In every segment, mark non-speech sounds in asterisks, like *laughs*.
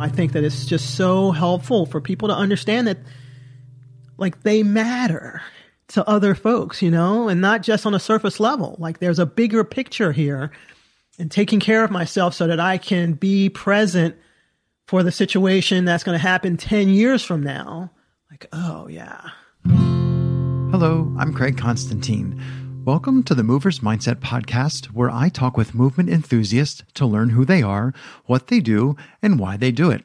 I think that it's just so helpful for people to understand that, like, they matter to other folks, you know, and not just on a surface level. Like, there's a bigger picture here and taking care of myself so that I can be present for the situation that's going to happen 10 years from now. Like, oh, yeah. Hello, I'm Craig Constantine. Welcome to the Movers Mindset Podcast, where I talk with movement enthusiasts to learn who they are, what they do, and why they do it.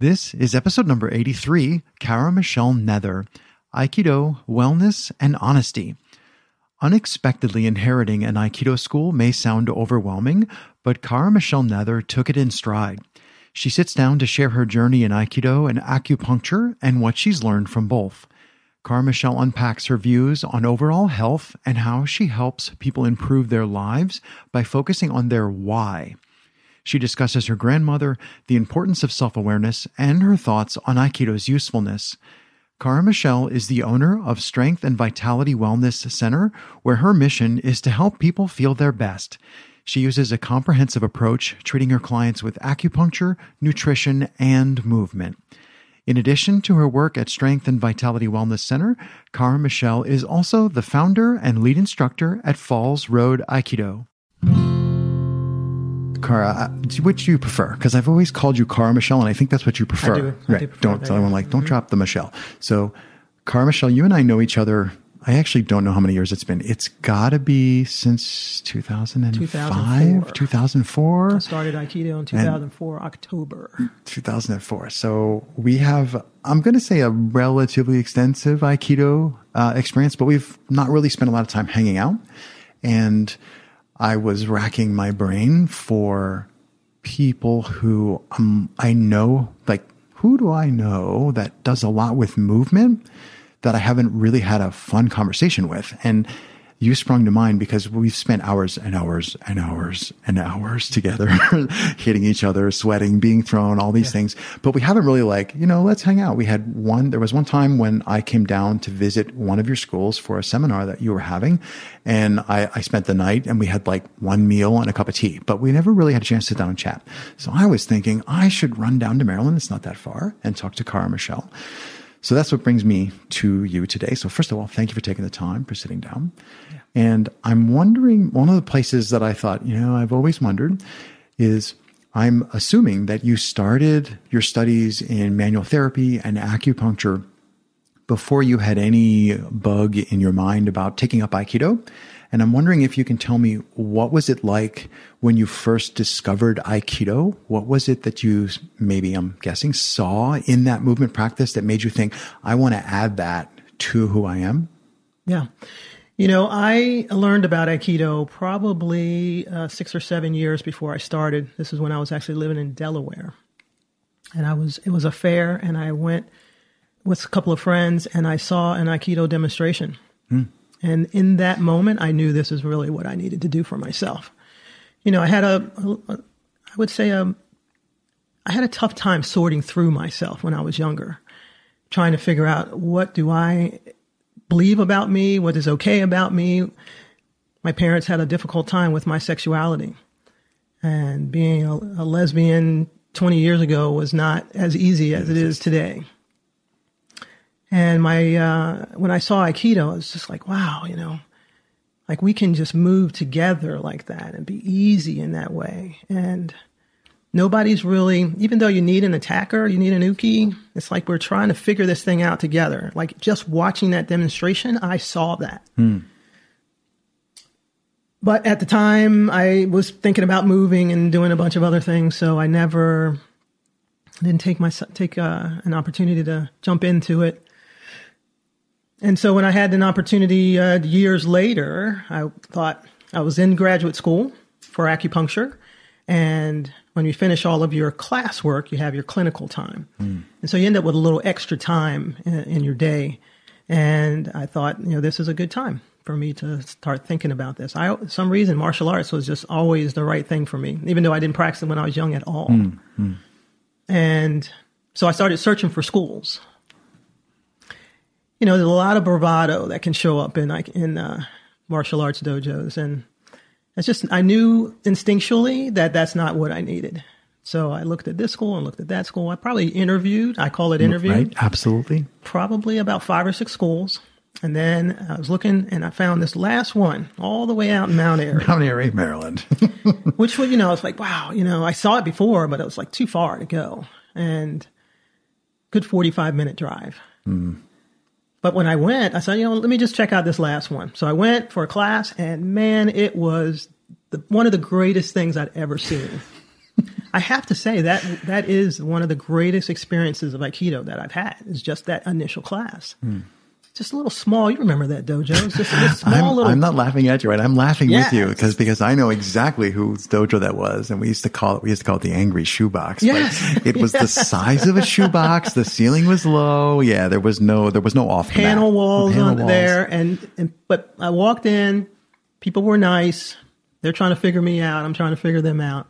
This is episode number 83 Cara-Michele Nether Aikido, Wellness, and Honesty. Unexpectedly inheriting an Aikido school may sound overwhelming, but Cara-Michele Nether took it in stride. She sits down to share her journey in Aikido and acupuncture and what she's learned from both. Cara-Michele unpacks her views on overall health and how she helps people improve their lives by focusing on their why. She discusses her grandmother, the importance of self awareness, and her thoughts on Aikido's usefulness. Cara-Michele is the owner of Strength and Vitality Wellness Center, where her mission is to help people feel their best. She uses a comprehensive approach, treating her clients with acupuncture, nutrition, and movement. In addition to her work at Strength and Vitality Wellness Center, Cara-Michele is also the founder and lead instructor at Falls Road Aikido. Uh, which do you prefer? Because I've always called you Cara-Michele, and I think that's what you prefer. I do. I right. do prefer don't tell anyone like, don't drop the Michelle. So, Cara-Michele, you and I know each other. I actually don't know how many years it's been. It's got to be since 2005, 2004. 2004. I started Aikido in 2004, October. 2004. So we have, I'm going to say, a relatively extensive Aikido uh, experience, but we've not really spent a lot of time hanging out. And I was racking my brain for people who um, I know, like, who do I know that does a lot with movement that I haven't really had a fun conversation with? And you sprung to mind because we've spent hours and hours and hours and hours *laughs* together *laughs* hitting each other, sweating, being thrown, all these things. But we haven't really like, you know, let's hang out. We had one, there was one time when I came down to visit one of your schools for a seminar that you were having. And I, I spent the night and we had like one meal and a cup of tea, but we never really had a chance to sit down and chat. So I was thinking I should run down to Maryland. It's not that far and talk to Cara-Michele. So that's what brings me to you today. So first of all, thank you for taking the time for sitting down. And I'm wondering, one of the places that I thought, you know, I've always wondered is I'm assuming that you started your studies in manual therapy and acupuncture before you had any bug in your mind about taking up Aikido. And I'm wondering if you can tell me what was it like when you first discovered Aikido? What was it that you maybe I'm guessing saw in that movement practice that made you think, I want to add that to who I am? Yeah. You know, I learned about Aikido probably uh, six or seven years before I started. This is when I was actually living in Delaware. And I was, it was a fair, and I went with a couple of friends and I saw an Aikido demonstration. And in that moment, I knew this is really what I needed to do for myself. You know, I had a, I would say, a, I had a tough time sorting through myself when I was younger, trying to figure out what do I believe about me, what is okay about me. My parents had a difficult time with my sexuality, and being a, a lesbian 20 years ago was not as easy as it is today. And my uh, when I saw Aikido, I was just like, wow, you know, like we can just move together like that and be easy in that way. And nobody's really, even though you need an attacker, you need an uke. It's like we're trying to figure this thing out together. Like just watching that demonstration, I saw that. But at the time, I was thinking about moving and doing a bunch of other things, so I never didn't take my take uh, an opportunity to jump into it. And so when I had an opportunity uh, years later, I thought I was in graduate school for acupuncture. And when you finish all of your classwork, you have your clinical time. Hmm. And so you end up with a little extra time in, in your day. And I thought, you know, this is a good time for me to start thinking about this. I, some reason, martial arts was just always the right thing for me, even though I didn't practice it when I was young at all. Hmm. Hmm. And so I started searching for schools you know, there's a lot of bravado that can show up in like in uh, martial arts dojos, and it's just I knew instinctually that that's not what I needed. So I looked at this school and looked at that school. I probably interviewed, I call it interviewed, Right? Absolutely. probably about five or six schools. And then I was looking and I found this last one all the way out in Mount Airy, Mount Airy, Maryland. *laughs* which was, you know, it's like, wow, you know, I saw it before, but it was like too far to go. And good 45 minute drive. But when I went, I said, you know, let me just check out this last one. So I went for a class and man, it was the, one of the greatest things I'd ever seen. I have to say that that is one of the greatest experiences of Aikido that I've had is just that initial class. Hmm. Just a little small. You remember that dojo? It's just a *laughs* small I'm, little. I'm not laughing at you, right? I'm laughing with you because because I know exactly whose dojo that was, and we used to call it we used to call it the angry shoebox. but Yes. *laughs* it was the size of a shoebox. The ceiling was low. Yeah, there was no there was no off panel walls Panel on walls. there and, and but I walked in, people were nice. They're trying to figure me out. I'm trying to figure them out.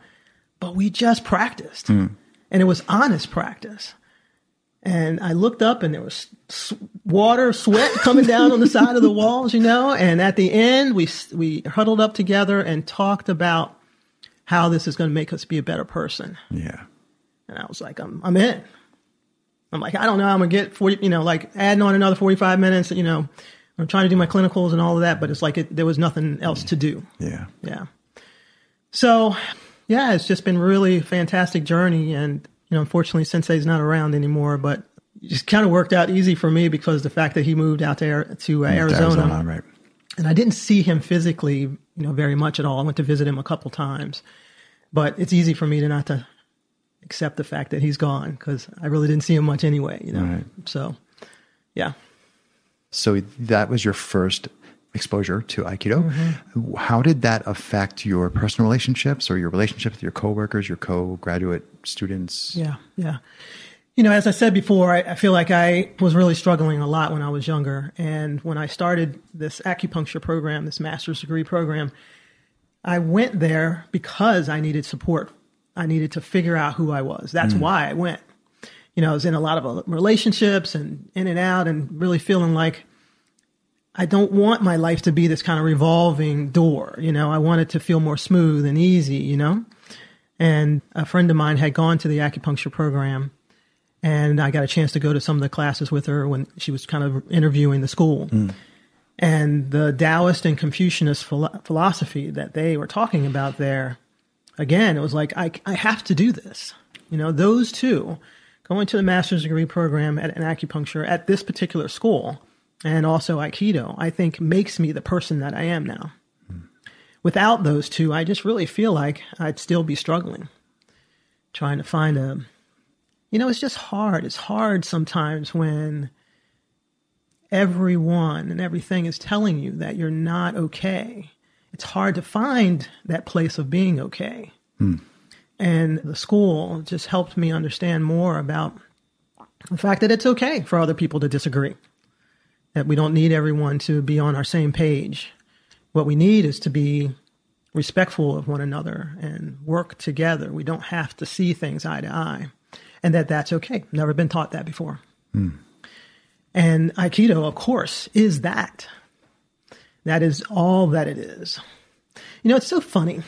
But we just practiced. Hmm. And it was honest practice. And I looked up and there was water, sweat coming down on the side of the walls, you know, and at the end we we huddled up together and talked about how this is going to make us be a better person. Yeah, And I was like, I'm, I'm in. I'm like, I don't know. I'm going to get 40, you know, like adding on another 45 minutes, you know, I'm trying to do my clinicals and all of that, but it's like it, there was nothing else to do. yeah. Yeah. So, yeah, it's just been really fantastic journey. And, you know, unfortunately, Sensei's not around anymore, but it just kind of worked out easy for me because the fact that he moved out to, to uh, Arizona, right? and I didn't see him physically, you know, very much at all. I went to visit him a couple times, but it's easy for me to not to accept the fact that he's gone because I really didn't see him much anyway, you know. Right. So, yeah. So that was your first exposure to Aikido. Mm-hmm. How did that affect your personal relationships or your relationship with your coworkers, your co-graduate students? Yeah, yeah. You know, as I said before, I, I feel like I was really struggling a lot when I was younger. And when I started this acupuncture program, this master's degree program, I went there because I needed support. I needed to figure out who I was. That's why I went. You know, I was in a lot of uh, relationships and in and out and really feeling like I don't want my life to be this kind of revolving door. You know, I want it to feel more smooth and easy, you know? And a friend of mine had gone to the acupuncture program, and I got a chance to go to some of the classes with her when she was kind of interviewing the school. Mm. And the Taoist and Confucianist philo- philosophy that they were talking about there, again, it was like, I, I have to do this. You know, those two, going to the master's degree program at an acupuncture at this particular school and also Aikido, I think makes me the person that I am now. Without those two, I just really feel like I'd still be struggling, trying to find a, you know, it's just hard. It's hard sometimes when everyone and everything is telling you that you're not okay. It's hard to find that place of being okay. Hmm. And the school just helped me understand more about the fact that it's okay for other people to disagree, that we don't need everyone to be on our same page. What we need is to be respectful of one another and work together. We don't have to see things eye to eye, and that that's okay. Never been taught that before. And Aikido, of course, is that. That is all that it is. You know, it's so funny. You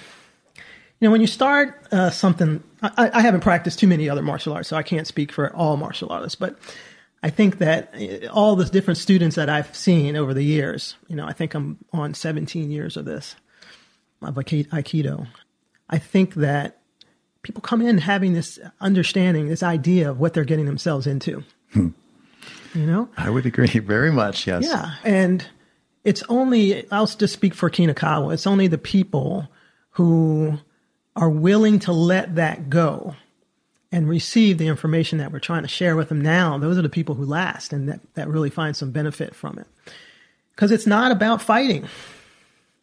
know, when you start uh, something, I, I haven't practiced too many other martial arts, so I can't speak for all martial artists, but I think that uh, all the different students that I've seen over the years, you know, I think I'm on 17 years of this, of Aikido. I think that people come in having this understanding, this idea of what they're getting themselves into. You know? I would agree *laughs* very much. Yes. Yeah. And it's only, I'll just speak for Kinakawa, it's only the people who are willing to let that go and receive the information that we're trying to share with them now. Those are the people who last and that, that really find some benefit from it. Because it's not about fighting.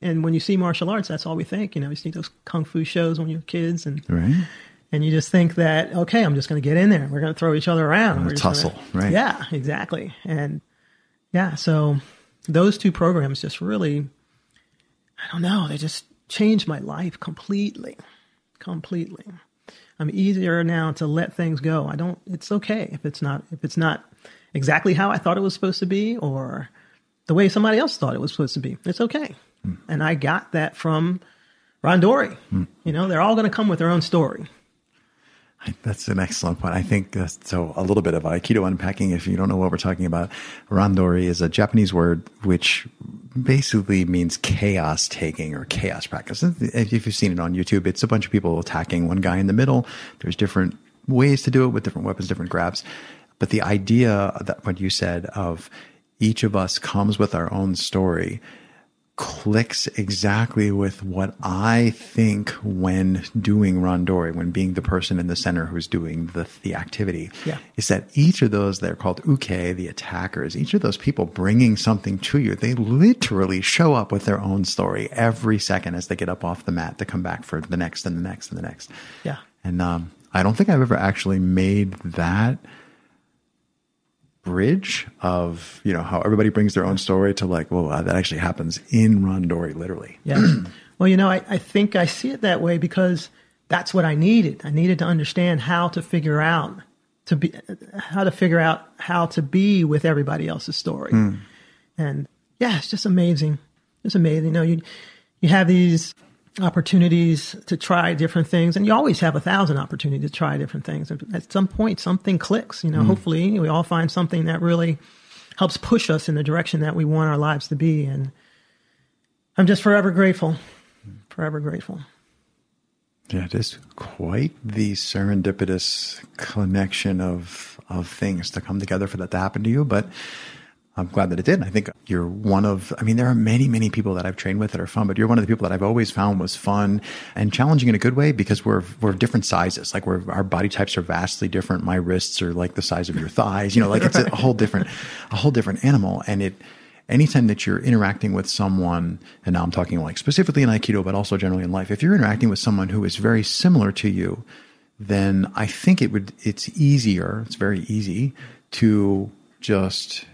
And when you see martial arts, that's all we think. You know, you see those kung fu shows when you're kids and Right. and you just think that okay i'm just going to get in there we're going to throw each other around gonna We're just gonna- tussle, right. yeah exactly and yeah so those two programs just really i don't know they just changed my life completely completely i'm easier now to let things go. I don't it's okay if it's not if it's not exactly how i thought it was supposed to be or the way somebody else thought it was supposed to be. It's okay. Hmm. And i got that from Ron randori hmm. you know they're all going to come with their own story *laughs* That's an excellent point. I think uh, so. A little bit of Aikido unpacking. If you don't know what we're talking about, randori is a Japanese word which basically means chaos taking or chaos practice. If you've seen it on YouTube, it's a bunch of people attacking one guy in the middle. There's different ways to do it with different weapons, different grabs. But the idea that what you said of each of us comes with our own story clicks exactly with what I think when doing randori, when being the person in the center who's doing the, the activity, yeah. is that each of those, they're called uke, the attackers, each of those people bringing something to you, they literally show up with their own story every second as they get up off the mat to come back for the next and the next and the next. Yeah. And um, I don't think I've ever actually made that – bridge of you know how everybody brings their own story to like well uh, that actually happens in Randori literally. Yeah. *clears throat* Well you know I, I think i see it that way because that's what i needed. I needed to understand how to figure out to be how to figure out how to be with everybody else's story. Mm. and yeah it's just amazing. It's amazing. You know you you have these opportunities to try different things. And you always have a thousand opportunities to try different things. At some point something clicks you know mm. hopefully we all find something that really helps push us in the direction that we want our lives to be and i'm just forever grateful forever grateful. Yeah it is quite the serendipitous connection of of things to come together for that to happen to you. But I'm glad that it did. I think you're one of, I mean, there are many, many people that I've trained with that are fun, but you're one of the people that I've always found was fun and challenging in a good way because we're, we're different sizes. Like we're, our body types are vastly different. My wrists are like the size of your thighs, you know, like it's a whole different, a whole different animal. And it, anytime that you're interacting with someone, and now I'm talking like specifically in Aikido, but also generally in life, if you're interacting with someone who is very similar to you, then I think it would, it's easier, it's very easy to just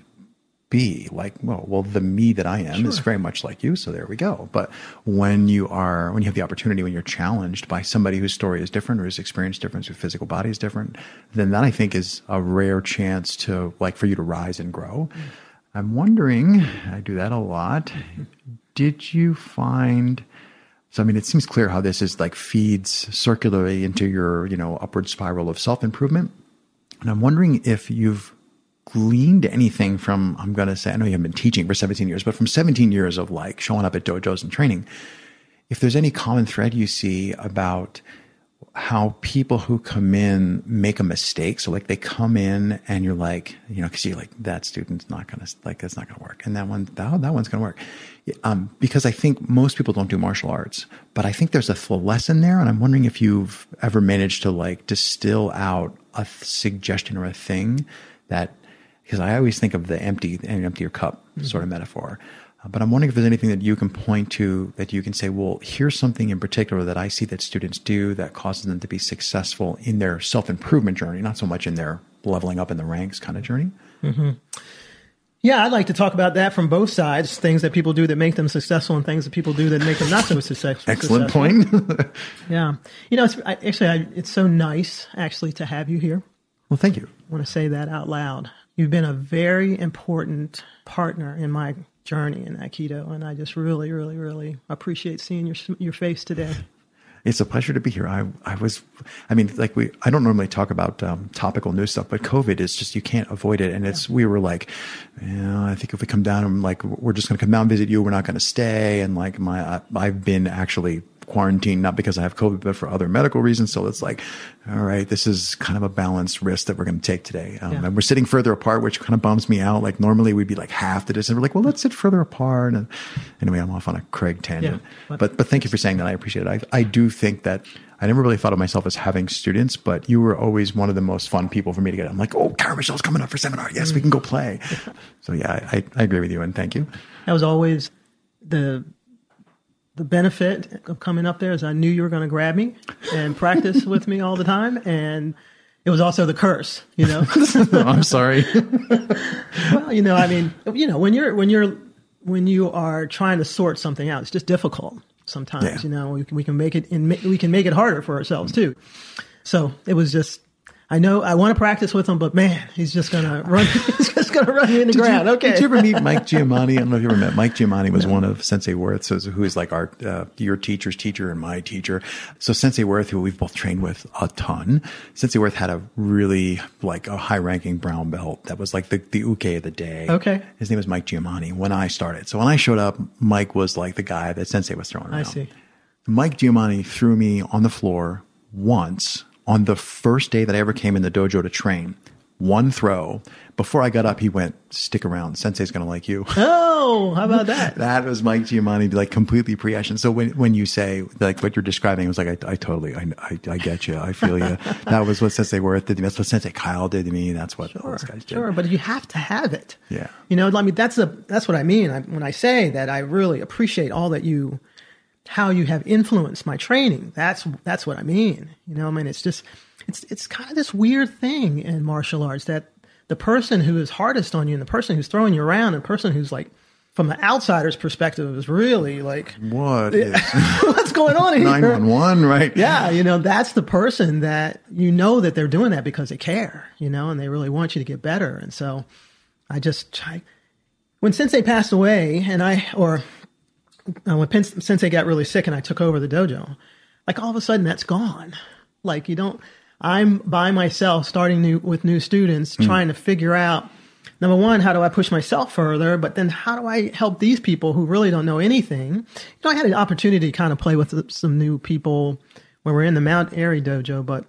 be like well well the me that i am sure. is very much like you so there we go but when you are when you have the opportunity when you're challenged by somebody whose story is different or whose experience different whose physical body is different then that i think is a rare chance to like for you to rise and grow mm. i'm wondering i do that a lot did you find so I mean, it seems clear how this is like feeds circularly into your, you know, upward spiral of self improvement. And I'm wondering if you've gleaned anything from, I'm going to say, I know you haven't been teaching for 17 years, but from 17 years of like showing up at dojos and training, if there's any common thread you see about how people who come in make a mistake. So like they come in and you're like, you know, cause you're like, that student's not going to, like, that's not going to work. And that one, that, that one's going to work. Um, because I think most people don't do martial arts, but I think there's a lesson there. And I'm wondering if you've ever managed to like distill out a suggestion or a thing that because I always think of the empty and empty your cup mm-hmm. sort of metaphor. Uh, but I'm wondering if there's anything that you can point to that you can say, well, here's something in particular that I see that students do that causes them to be successful in their self improvement journey, not so much in their leveling up in the ranks kind of journey. Mm-hmm. Yeah, I'd like to talk about that from both sides things that people do that make them successful and things that people do that make them not so *laughs* successful. Excellent point. *laughs* yeah. You know, it's, I, actually, I, it's so nice actually to have you here. Well, thank you. I want to say that out loud. You've been a very important partner in my journey in Aikido, and I just really, really, really appreciate seeing your your face today. It's a pleasure to be here. I I was, I mean, like we, I don't normally talk about um, topical news stuff, but COVID is just you can't avoid it, and it's yeah. we were like, yeah, I think if we come down and like we're just going to come down and visit you, we're not going to stay, and like my I, I've been actually quarantine, not because I have COVID, but for other medical reasons. So it's like, all right, this is kind of a balanced risk that we're going to take today. Um, yeah. And we're sitting further apart, which kind of bums me out. Like normally we'd be like half the distance. We're like, well, let's sit further apart. And anyway, I'm off on a Craig tangent, yeah, but, but thank you for saying that. I appreciate it. I, I do think that I never really thought of myself as having students, but you were always one of the most fun people for me to get. I'm like, oh, Cara-Michele's coming up for seminar. Yes, mm we can go play. *laughs* so yeah, I, I agree with you and thank you. That was always the the benefit of coming up there is I knew you were going to grab me and practice with me all the time. And it was also the curse, you know. *laughs* I'm sorry. well, you know, I mean, you know, when you're when you're when you are trying to sort something out, it's just difficult sometimes. Yeah. You know, we can, we can make it in we can make it harder for ourselves too. So it was just I know I want to practice with him, but man, he's just gonna run. *laughs* he's just gonna run me in the Did ground. you, okay. Did you ever meet Mike Giamatti? I don't know if you ever met Mike Giamatti. Was *laughs* one of Sensei Worth's, who is like our uh, your teacher's teacher and my teacher. So Sensei Worth, who we've both trained with a ton. Sensei Worth had a really like a high ranking brown belt that was like the the uke of the day. Okay. His name was Mike Giamatti when I started. So when I showed up, Mike was like the guy that Sensei was throwing around. I see. Mike Giamatti threw me on the floor once on the first day that I ever came in the dojo to train. One throw. Before I got up, he went, stick around. Sensei's going to like you. *laughs* Oh, how about that? *laughs* that was Mike Giamatti, like completely pre-action. So when, when you say like what you're describing, it was like, I, I totally, I, I, I get you. I feel you. *laughs* that was what Sensei Worth did to me. That's what Sensei Kyle did to me. That's what all those guys did. Sure, but you have to have it. Yeah. You know, I mean, that's a that's what I mean I, when I say that I really appreciate all that you, how you have influenced my training. That's that's what I mean. You know, I mean, it's just it's it's kind of this weird thing in martial arts that the person who is hardest on you and the person who's throwing you around and the person who's like from the outsider's perspective is really like What *laughs* is what's going on here 911, right? yeah, you know, that's the person that you know that they're doing that because they care, you know, and they really want you to get better. And so I just try. When Sensei passed away, and I, or uh, when Pen- Sensei got really sick and I took over the dojo, like all of a sudden that's gone. Like you don't, I'm by myself starting new, with new students, trying to figure out number one, how do I push myself further? But then how do I help these people who really don't know anything? You know, I had an opportunity to kind of play with some new people when we're in the Mount Airy dojo, but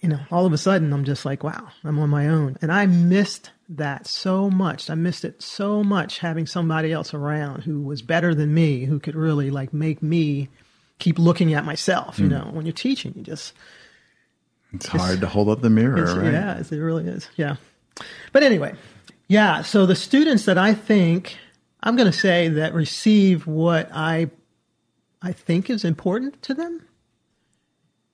you know, all of a sudden I'm just like, wow, I'm on my own. And I missed that so much. I missed it so much having somebody else around who was better than me, who could really like make me keep looking at myself. You know, when you're teaching, you just, It's hard to hold up the mirror, right? Yeah, it really is. Yeah. But anyway, yeah. So the students that I think I'm going to say that receive what I I think is important to them.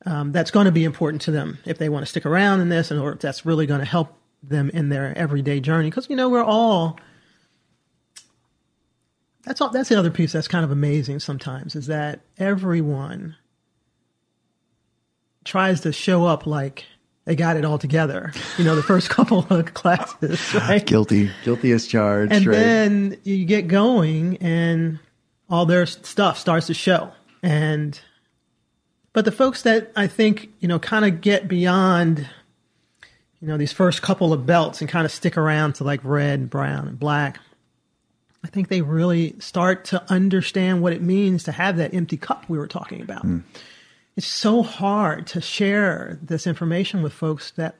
Um, that's going to be important to them if they want to stick around in this, and or if that's really going to help them in their everyday journey. Because you know we're all. That's all. That's the other piece that's kind of amazing sometimes is that everyone tries to show up like they got it all together. You know, the first *laughs* couple of classes, *laughs* right? Guilty, guilty as charged. and right? then you get going and all their stuff starts to show and but the folks that i think you know kind of get beyond you know these first couple of belts and kind of stick around to like red and brown and black i think they really start to understand what it means to have that empty cup we were talking about hmm. it's so hard to share this information with folks that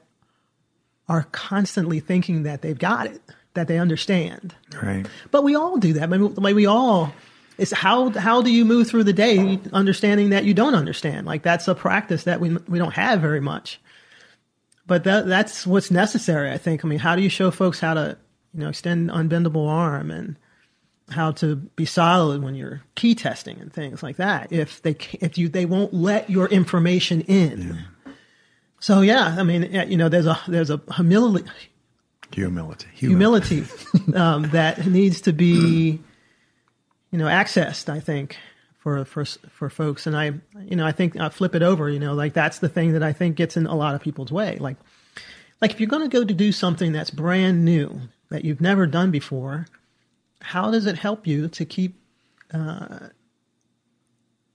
are constantly thinking that they've got it that they understand right. but we all do that. Like we all. It's how how do you move through the day, understanding that you don't understand? Like that's a practice that we we don't have very much. But that that's what's necessary, I think. I mean, how do you show folks how to you know extend unbendable arm and how to be solid when you're key testing and things like that? If they if you they won't let your information in. So yeah, I mean, you know, there's a there's a humility Humility. humility *laughs* um, that needs to be, you know, accessed. I think for for for folks, and I, you know, I think I flip it over. You know, like that's the thing that I think gets in a lot of people's way. Like, like if you're going to go to do something that's brand new that you've never done before, how does it help you to keep uh,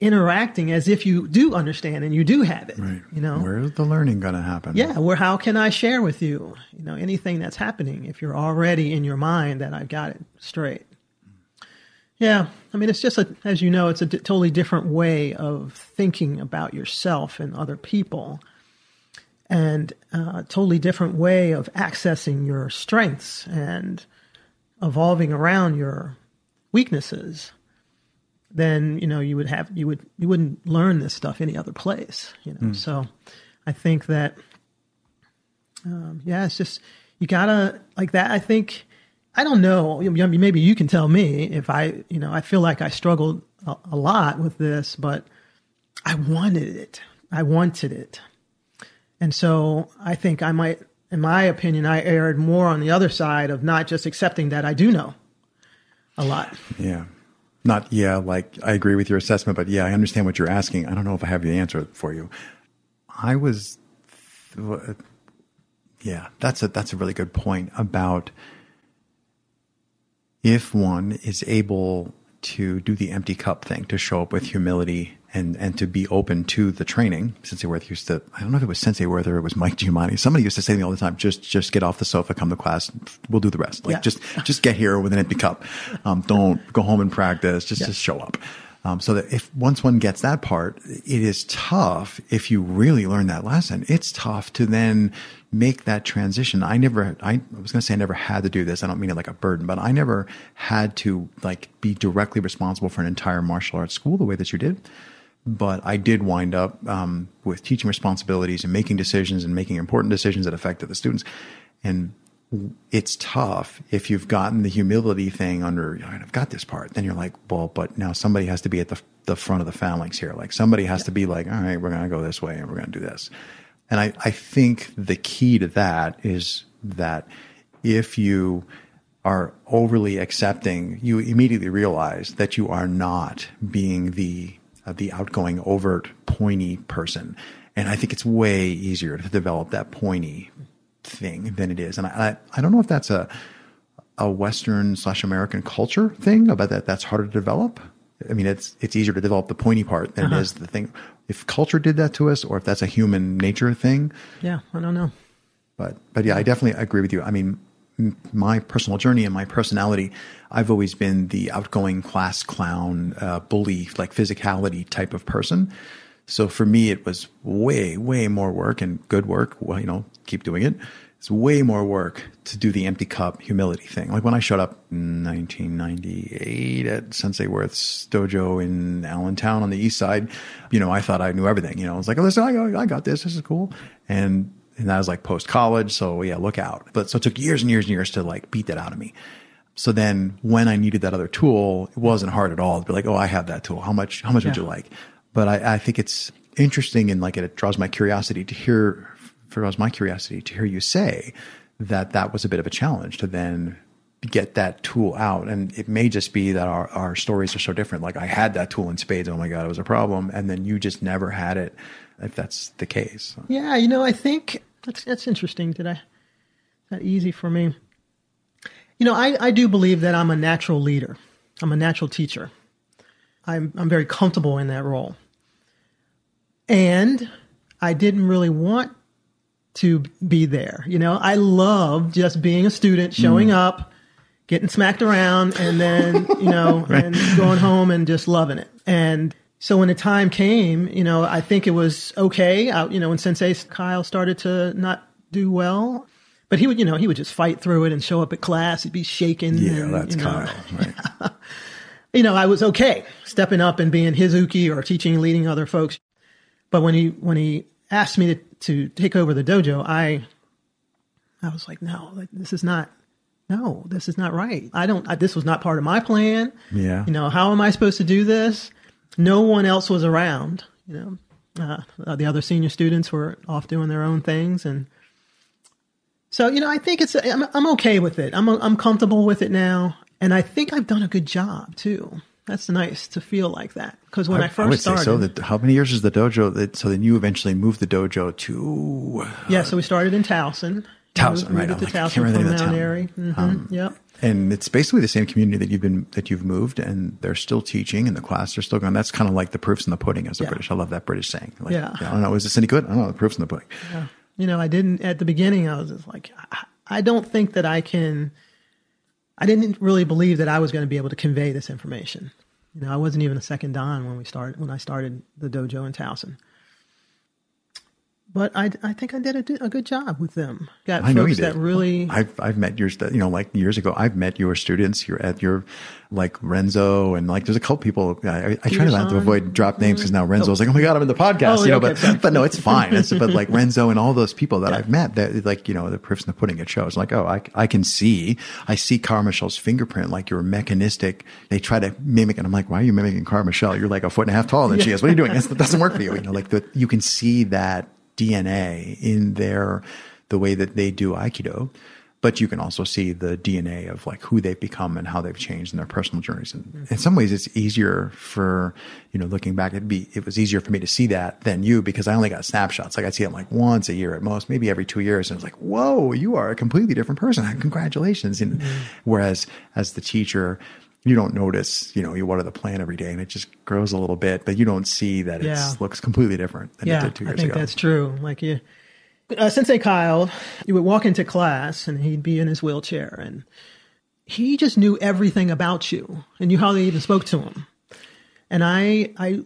interacting as if you do understand and you do have it? Right. You know, Where's the learning going to happen? yeah, where how can I share with you, you know, anything that's happening if you're already in your mind that I've got it straight. Yeah, I mean, it's just a, as you know, it's a d- totally different way of thinking about yourself and other people, and a totally different way of accessing your strengths and evolving around your weaknesses. Then you know you would have you would you wouldn't learn this stuff any other place. You know, so I think that um, yeah, it's just you gotta like that. I think I don't know. Maybe you can tell me if I, you know, I feel like I struggled a, a lot with this, but I wanted it. I wanted it, and so I think I might, in my opinion, I erred more on the other side of not just accepting that I do know a lot. Yeah. Not, yeah, like I agree with your assessment, but yeah, I understand what you're asking. I don't know if I have the answer for you. I was yeah, that's a that's a really good point about if one is able to do the empty cup thing, to show up with humility and and to be open to the training. Sensei Worth used to I don't know if it was Sensei Worth or it was Mike Giamatti. Somebody used to say to me all the time, just just get off the sofa, come to class, we'll do the rest. Like Yeah. just just get here with an empty cup. Um, don't go home and practice. Just Yeah. just show up. Um, so that if once one gets that part, it is tough. If you really learn that lesson, it's tough to then make that transition. I never, I, was going to say I never had to do this. I don't mean it like a burden, but I never had to like be directly responsible for an entire martial arts school the way that you did. But I did wind up um, with teaching responsibilities and making decisions and making important decisions that affected the students. And it's tough if you've gotten the humility thing under, "All right, I've got this part. Then you're like, well, but now somebody has to be at the, the front of the phalanx here. Like somebody has to be like, all right, we're going to go this way and we're going to do this. And I, I think the key to that is that if you are overly accepting, you immediately realize that you are not being the uh, the outgoing, overt, pointy person. And I think it's way easier to develop that pointy thing than it is. And I, I, I don't know if that's a a Western slash American culture thing about that. That's harder to develop. I mean, it's it's easier to develop the pointy part than it is the thing. If culture did that to us, or if that's a human nature thing, Yeah, I don't know. but but yeah, I definitely agree with you. I mean, m- my personal journey and my personality, I've always been the outgoing class clown, uh, bully, like physicality type of person. So for me, it was way way more work and good work. Well, you know, keep doing it. It's way more work to do the empty cup humility thing. Like when I showed up in 1998 at Sensei Worth's dojo in Allentown on the east side, you know, I thought I knew everything. You know, I was like, oh, listen, I got, I got this. This is cool. And and that was like post college. So yeah, look out. But so it took years and years and years to like beat that out of me. So then when I needed that other tool, it wasn't hard at all to be like, oh, I have that tool. How much, how much would you like? But I, I think it's interesting and like it draws my curiosity to hear, draws my curiosity to hear you say that that was a bit of a challenge to then get that tool out. And it may just be that our, our stories are so different. Like I had that tool in spades. Oh my God, it was a problem. And then you just never had it if that's the case. Yeah, you know, I think that's that's interesting. Did I that easy for me? You know, I, I do believe that I'm a natural leader. I'm a natural teacher. I'm I'm very comfortable in that role. And I didn't really want to be there. You know, I love just being a student, showing mm. up, getting smacked around, and then, you know, *laughs* and going home and just loving it. And so when the time came, you know, I think it was okay. I, you know, when Sensei Kyle started to not do well, but he would, you know, he would just fight through it and show up at class. He'd be shaking. Yeah, and, that's you know, Kyle. Right. *laughs* you know, I was okay stepping up and being his uke or teaching, leading other folks. But when he when he asked me to, to take over the dojo, I I was like, no, like, this is not. No, this is not right. I don't. I, this was not part of my plan. Yeah. You know, how am I supposed to do this? No one else was around. You know, uh, the other senior students were off doing their own things, and so you know, I think it's. I'm, I'm okay with it. I'm I'm comfortable with it now, and I think I've done a good job too. That's nice to feel like that because when I, first would started, say so. That how many years is the dojo? That so then you eventually moved the dojo to yeah, so we started in Towson. Towson, Moved right. it I'm to like, I can't Towson from the Mount the Airy. town. hmm yep. and it's basically the same community that you've been that you've moved, and they're still teaching, and the class are still going. That's kind of like the proofs in the pudding, as the Yeah. British. I love that British saying. Like, Yeah. I don't know. Is this any good? I don't know. The proofs in the pudding. you know, I didn't at the beginning. I was just like, I, I don't think that I can. I didn't really believe that I was going to be able to convey this information. You know, I wasn't even a second dan when we started when I started the dojo in Towson. But I, I think I did a, a good job with them. Got I know you folks did. that really I've I've met your you know like years ago. I've met your students. You're at your like Renzo and like there's a couple people. I, I, try to not to avoid drop names because now mm-hmm. Renzo's like oh my god I'm in the oh, podcast Oh, you know okay, but sorry. but no it's fine. It's, but like Renzo and all those people that I've met that like you know the proofs in the pudding it shows like oh I I can see I see Cara-Michele's fingerprint like you're mechanistic. They try to mimic and I'm like why are you mimicking Cara-Michele? You're like a foot and a half taller than she is. What are you doing? That's, that doesn't work for you. You know like the, you can see that DNA in their the way that they do Aikido. but you can also see the DNA of like who they've become and how they've changed in their personal journeys. And in some ways, it's easier for you know looking back. It'd be it was easier for me to see that than you because I only got snapshots. Like I see it like once a year at most, maybe every two years, and it's like, whoa, you are a completely different person. *laughs* Congratulations! And mm-hmm. whereas as the teacher, you don't notice, you know, you water the plant every day and it just grows a little bit, but you don't see that yeah. it looks completely different than yeah, it did two years ago. I think ago. that's true. Like you, uh, Sensei Kyle, you would walk into class and he'd be in his wheelchair and he just knew everything about you and you hardly even spoke to him. And I, I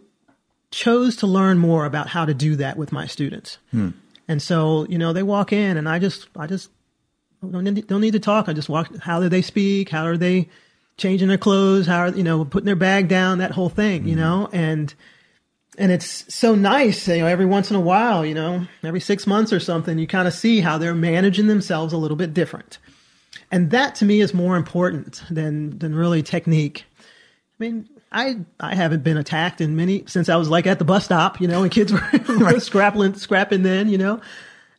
chose to learn more about how to do that with my students. Hmm. And so, you know, they walk in and I just, I just don't need, don't need to talk. I just walk, how do they speak? How are they, changing their clothes, how you know putting their bag down, that whole thing, mm-hmm. you know, and and it's so nice, you know, every once in a while, you know, every six months or something, you kind of see how they're managing themselves a little bit different, and that to me is more important than than really technique. I mean, I I haven't been attacked in many since I was like at the bus stop, you know, and kids *laughs* were, *laughs* were scrapping scrapping then, you know.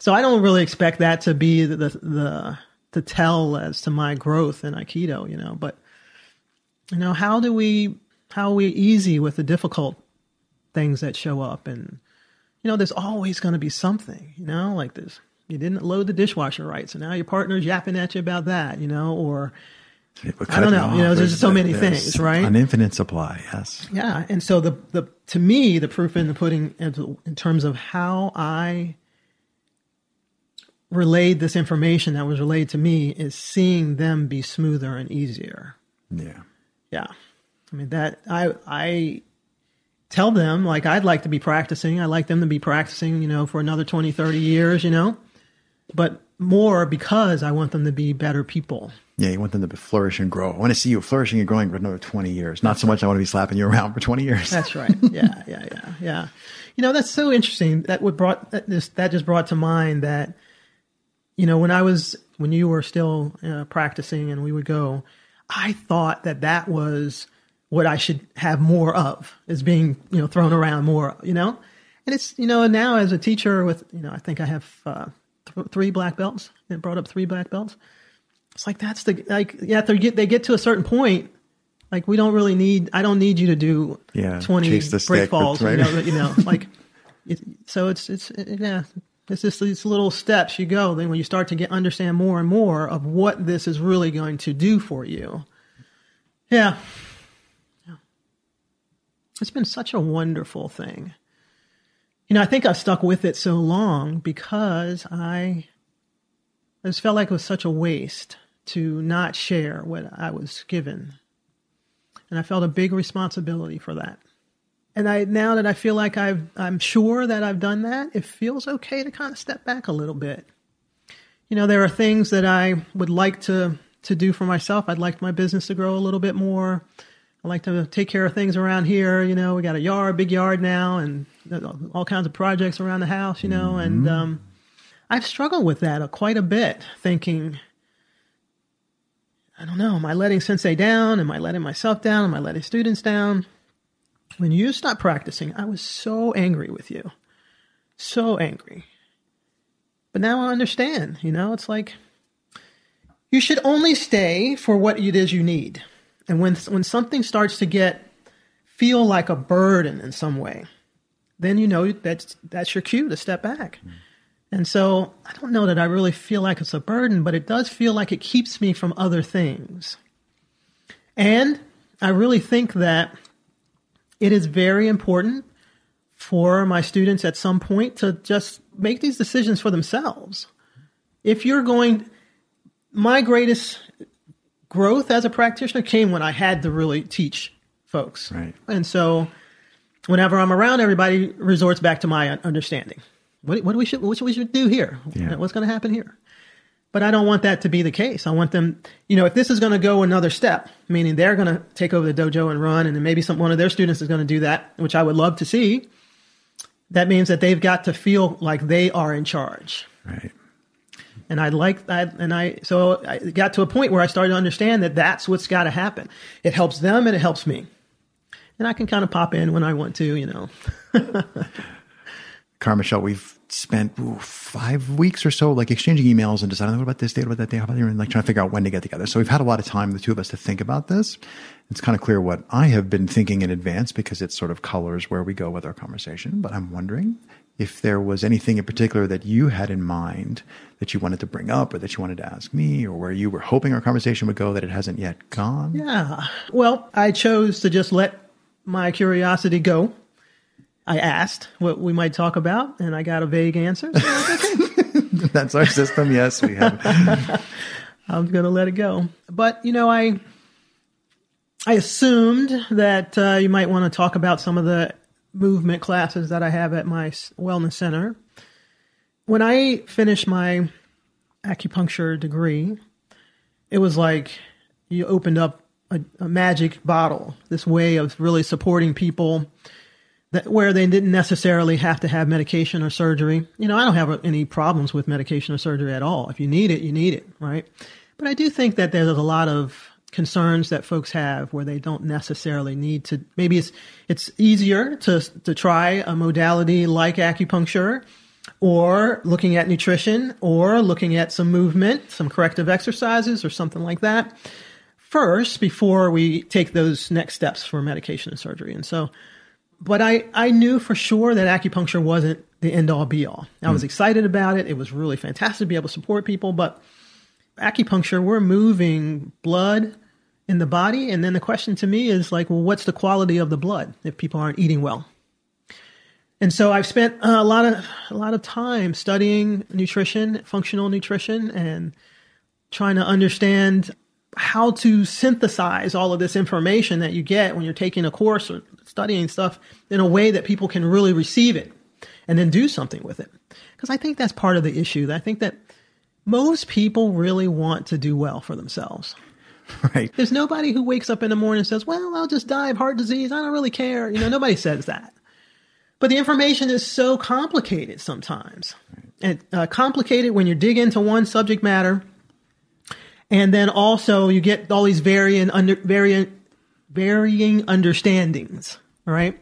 So I don't really expect that to be the, the, the to tell as to my growth in Aikido, you know. But you know, how do we how are we easy with the difficult things that show up and you know, there's always going to be something, you know, like this. You didn't load the dishwasher right, so now your partner's yapping at you about that, you know, or I don't know, you know, there's, so many things, right? An infinite supply, yes. Yeah, and so the the to me, the proof in the pudding in terms of how I relayed this information that was relayed to me is seeing them be smoother and easier. Yeah. Yeah. I mean that I I tell them like I'd like to be practicing. I like them to be practicing, you know, for another 20, 30 years, you know. But more because I want them to be better people. Yeah, you want them to flourish and grow. I want to see you flourishing and growing for another 20 years. Not so much I want to be slapping you around for 20 years. That's right. Yeah, yeah, yeah, yeah. You know, that's so interesting. That would brought that just that just brought to mind that you know, when I was when you were still uh, practicing and we would go, I thought that that was what I should have more of is being, you know, thrown around more, you know? And it's, you know, now as a teacher with, you know, I think I have uh, th- three black belts. It brought up three black belts. It's like, that's the, like, yeah, they get, they get to a certain point. Like, we don't really need, I don't need you to do yeah, 20 break falls, you know, you know, *laughs* like, it, so it's, it's, it, yeah, it's just these little steps you go. Then when you start to get understand more and more of what this is really going to do for you. Yeah. yeah. It's been such a wonderful thing. You know, I think I've stuck with it so long because I, I just felt like it was such a waste to not share what I was given. And I felt a big responsibility for that and I now that I feel like I've I'm sure that I've done that, it feels okay to kind of step back a little bit. You know, there are things that I would like to to do for myself. I'd like my business to grow a little bit more. I like to take care of things around here. You know, we got a yard, big yard now, and all kinds of projects around the house. You know, mm-hmm. and um, I've struggled with that quite a bit, thinking. I don't know. Am I letting Sensei down? Am I letting myself down? Am I letting students down? When you stopped practicing, I was so angry with you. So angry. But now I understand, you know, it's like you should only stay for what it is you need. And when when something starts to get feel like a burden in some way, then you know that's that's your cue to step back. Mm. And so I don't know that I really feel like it's a burden, but it does feel like it keeps me from other things. And I really think that it is very important for my students at some point to just make these decisions for themselves. If you're going, my greatest growth as a practitioner came when I had to really teach folks. Right. And so whenever I'm around, everybody resorts back to my understanding. What, what do we should, what should we should do here? Yeah. What's going to happen here? But I don't want that to be the case. I want them, you know, if this is going to go another step, meaning they're going to take over the dojo and run, and then maybe some one of their students is going to do that, which I would love to see. That means that they've got to feel like they are in charge. Right. And I like that, and I so I got to a point where I started to understand that that's what's got to happen. It helps them and it helps me, and I can kind of pop in when I want to, you know. *laughs* Cara-Michele, we've spent ooh, five weeks or so like exchanging emails and deciding what about this day, what about that day, how about and like trying to figure out when to get together. So we've had a lot of time, the two of us, to think about this. It's kind of clear what I have been thinking in advance because it sort of colors where we go with our conversation. But I'm wondering if there was anything in particular that you had in mind that you wanted to bring up or that you wanted to ask me or where you were hoping our conversation would go that it hasn't yet gone. Yeah. Well, I chose to just let my curiosity go I asked what we might talk about, and I got a vague answer. So okay. *laughs* That's our system. Yes, we have. *laughs* I'm going to let it go. But you know, I I assumed that uh, you might want to talk about some of the movement classes that I have at my wellness center. When I finished my acupuncture degree, it was like you opened up a, a magic bottle. This way of really supporting people that where they didn't necessarily have to have medication or surgery. You know, I don't have any problems with medication or surgery at all. If you need it, you need it, right? But I do think that there's a lot of concerns that folks have where they don't necessarily need to maybe it's it's easier to to try a modality like acupuncture or looking at nutrition or looking at some movement, some corrective exercises or something like that first before we take those next steps for medication and surgery. And so but I, I knew for sure that acupuncture wasn't the end all be all. I was mm. excited about it. It was really fantastic to be able to support people, but acupuncture, we're moving blood in the body. And then the question to me is like, well, what's the quality of the blood if people aren't eating well? And so I've spent a lot of a lot of time studying nutrition, functional nutrition, and trying to understand how to synthesize all of this information that you get when you're taking a course or studying stuff in a way that people can really receive it and then do something with it. Because I think that's part of the issue. I think that most people really want to do well for themselves. *laughs* Right. There's nobody who wakes up in the morning and says, "Well, I'll just die of heart disease. I don't really care." You know, nobody says that. But the information is so complicated sometimes, and uh, complicated when you dig into one subject matter and then also you get all these varying under varying varying understandings, right?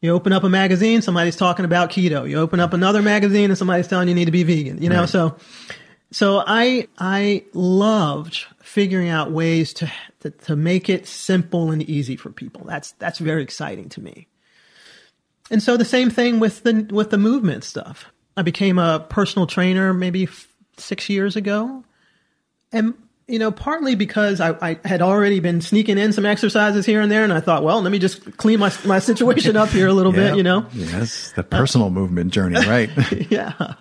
You open up a magazine, somebody's talking about keto. You open up another magazine and somebody's telling you need to be vegan, you know? Right. So so I I loved figuring out ways to, to to make it simple and easy for people. That's that's very exciting to me. And so the same thing with the with the movement stuff. I became a personal trainer maybe f- 6 years ago. And you know, partly because I, I, had already been sneaking in some exercises here and there, and I thought, well, let me just clean my my situation up here a little bit, you know. Yes, the personal uh, movement journey, right? *laughs* yeah,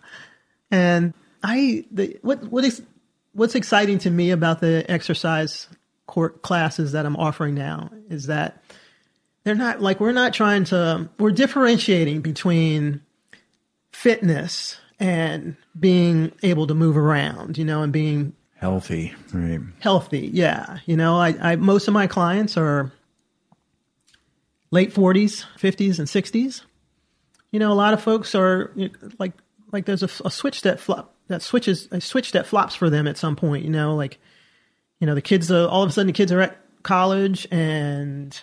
and I the what what is what's exciting to me about the exercise court classes that I'm offering now is that they're not like we're not trying to we're differentiating between fitness and being able to move around, you know, and being Healthy, right? Healthy, yeah. You know, I, I most of my clients are late forties, fifties, and sixties. You know, a lot of folks are like like there's a, a switch that flop that switches a switch that flops for them at some point. You know, like you know the kids. Uh, all of a sudden, the kids are at college and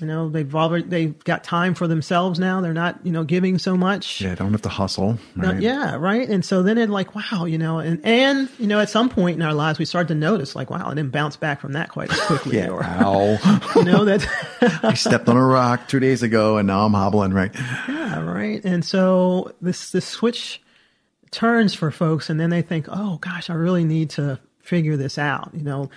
you know, they've already they've got time for themselves now. They're not, you know, giving so much. Yeah, don't have to hustle. Right? yeah, right. And so then it like, wow, you know, and and you know, at some point in our lives, we start to notice like, wow, I didn't bounce back from that quite as quickly. *laughs* yeah, or, ow. *laughs* you know that *laughs* I stepped on a rock two days ago, and now I'm hobbling. Right. Yeah, right. And so this this switch turns for folks, and then they think, oh gosh, I really need to figure this out. You know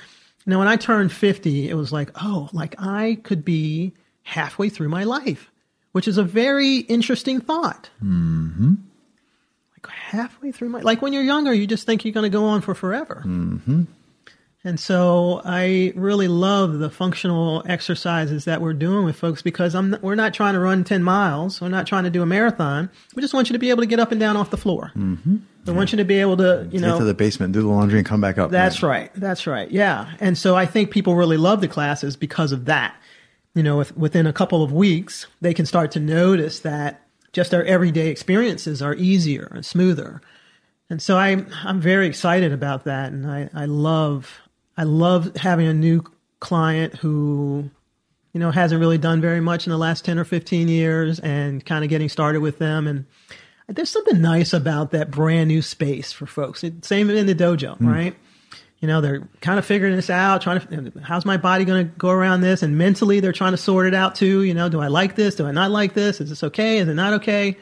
now, when I turned 50, it was like, oh, like I could be halfway through my life, which is a very interesting thought. Mm-hmm. Like halfway through my, like when you're younger, you just think you're going to go on for forever. Mm-hmm. And so I really love the functional exercises that we're doing with folks because I'm, we're not trying to run 10 miles. We're not trying to do a marathon. We just want you to be able to get up and down off the floor. Mm-hmm. We want you to be able to, you know, get to the basement, do the laundry, and come back up. That's right. That's right. Yeah. And so I think people really love the classes because of that. You know, with, within a couple of weeks, they can start to notice that just our everyday experiences are easier and smoother. And so I, I'm very excited about that. And I, I love I love having a new client who you know, hasn't really done very much in the last 10 or 15 years and kind of getting started with them. And there's something nice about that brand new space for folks. Same in the dojo, mm. right? You know, they're kind of figuring this out, trying to, how's my body going to go around this? And mentally, they're trying to sort it out too. You know, do I like this? Do I not like this? Is this okay? Is it not okay?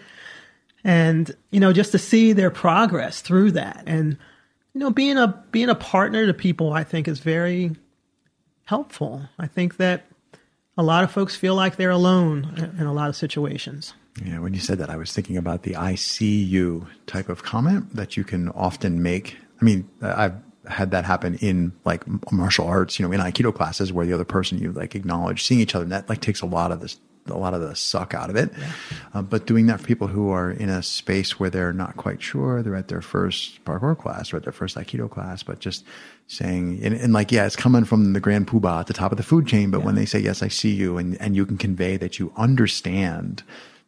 And, you know, just to see their progress through that. And, you know, being a, being a partner to people, I think is very helpful. I think that a lot of folks feel like they're alone in a lot of situations. Yeah, when you said that, I was thinking about the I see you type of comment that you can often make. I mean, I've had that happen in like martial arts, you know, in Aikido classes where the other person you like acknowledge seeing each other, and that like takes a lot of this, a lot of the suck out of it. Yeah. Uh, but doing that for people who are in a space where they're not quite sure, they're at their first parkour class or at their first Aikido class, but just saying, and, and like, yeah, it's coming from the grand poobah at the top of the food chain. But yeah. when they say, yes, I see you, and, and you can convey that you understand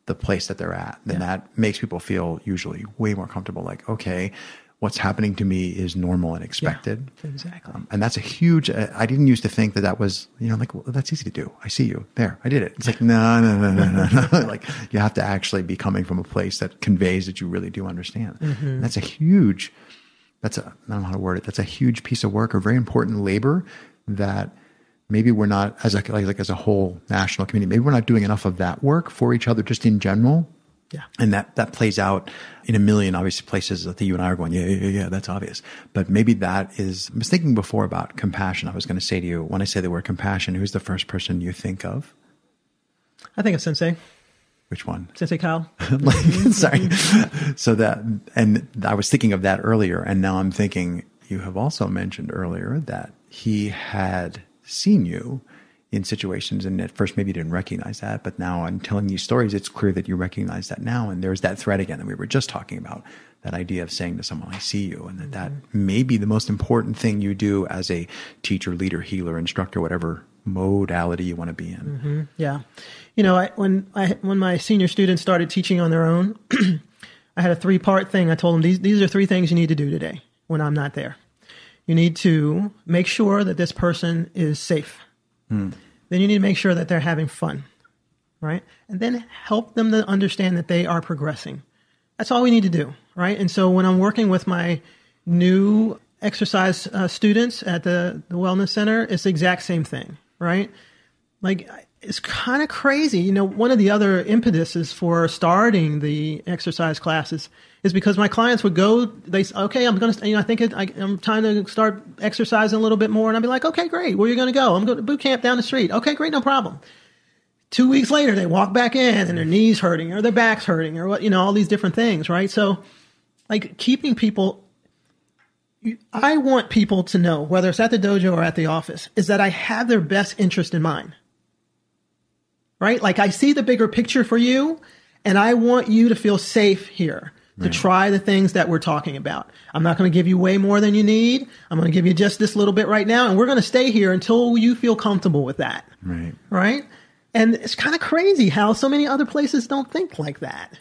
the place that they're at, then yeah. that makes people feel usually way more comfortable. Like, okay, what's happening to me is normal and expected. Yeah, exactly. Um, and that's a huge, uh, I didn't used to think that that was, you know, like, well, that's easy to do. I see you there. I did it. It's like, no, no, no, no, no, no. *laughs* like you have to actually be coming from a place that conveys that you really do understand. Mm-hmm. That's a huge, that's a, I don't know how to word it. That's a huge piece of work, a very important labor that maybe we're not as a, like, like as a whole national community, maybe we're not doing enough of that work for each other just in general yeah. And that, that plays out in a million obvious places that you and I are going, yeah, yeah, yeah, that's obvious. But maybe that is, I was thinking before about compassion. I was going to say to you, when I say the word compassion, who's the first person you think of? I think of Sensei. Which one? Sensei Kyle. *laughs* *laughs* Sorry. so that, and I was thinking of that earlier. And now I'm thinking, you have also mentioned earlier that he had seen you in situations. And at first, maybe you didn't recognize that, but now I'm telling you stories. It's clear that you recognize that now. And there's that thread again that we were just talking about that idea of saying to someone, I see you. And that that mm-hmm. may be the most important thing you do as a teacher, leader, healer, instructor, whatever modality you want to be in. Mm-hmm. Yeah. You know, I, when I, when my senior students started teaching on their own, *clears throat* I had a three part thing. I told them these, these are three things you need to do today when I'm not there. You need to make sure that this person is safe Hmm. Then you need to make sure that they're having fun, right? And then help them to understand that they are progressing. That's all we need to do, right? And so when I'm working with my new exercise uh, students at the, the wellness center, it's the exact same thing, right? Like it's kind of crazy. You know, one of the other impetuses for starting the exercise classes is because my clients would go, they okay, I'm going to, you know, I think it, I, am time to start exercising a little bit more. And I'd be like, okay, great. Where are you going to go? I'm going to boot camp down the street. Okay, great. No problem. Two weeks later, they walk back in and their knees hurting or their back's hurting or what, you know, all these different things, right? So like keeping people I want people to know, whether it's at the dojo or at the office, is that I have their best interest in mind. Right? Like I see the bigger picture for you and I want you to feel safe here to right. try the things that we're talking about. I'm not going to give you way more than you need. I'm going to give you just this little bit right now, and we're going to stay here until you feel comfortable with that. Right. Right. And it's kind of crazy how so many other places don't think like that.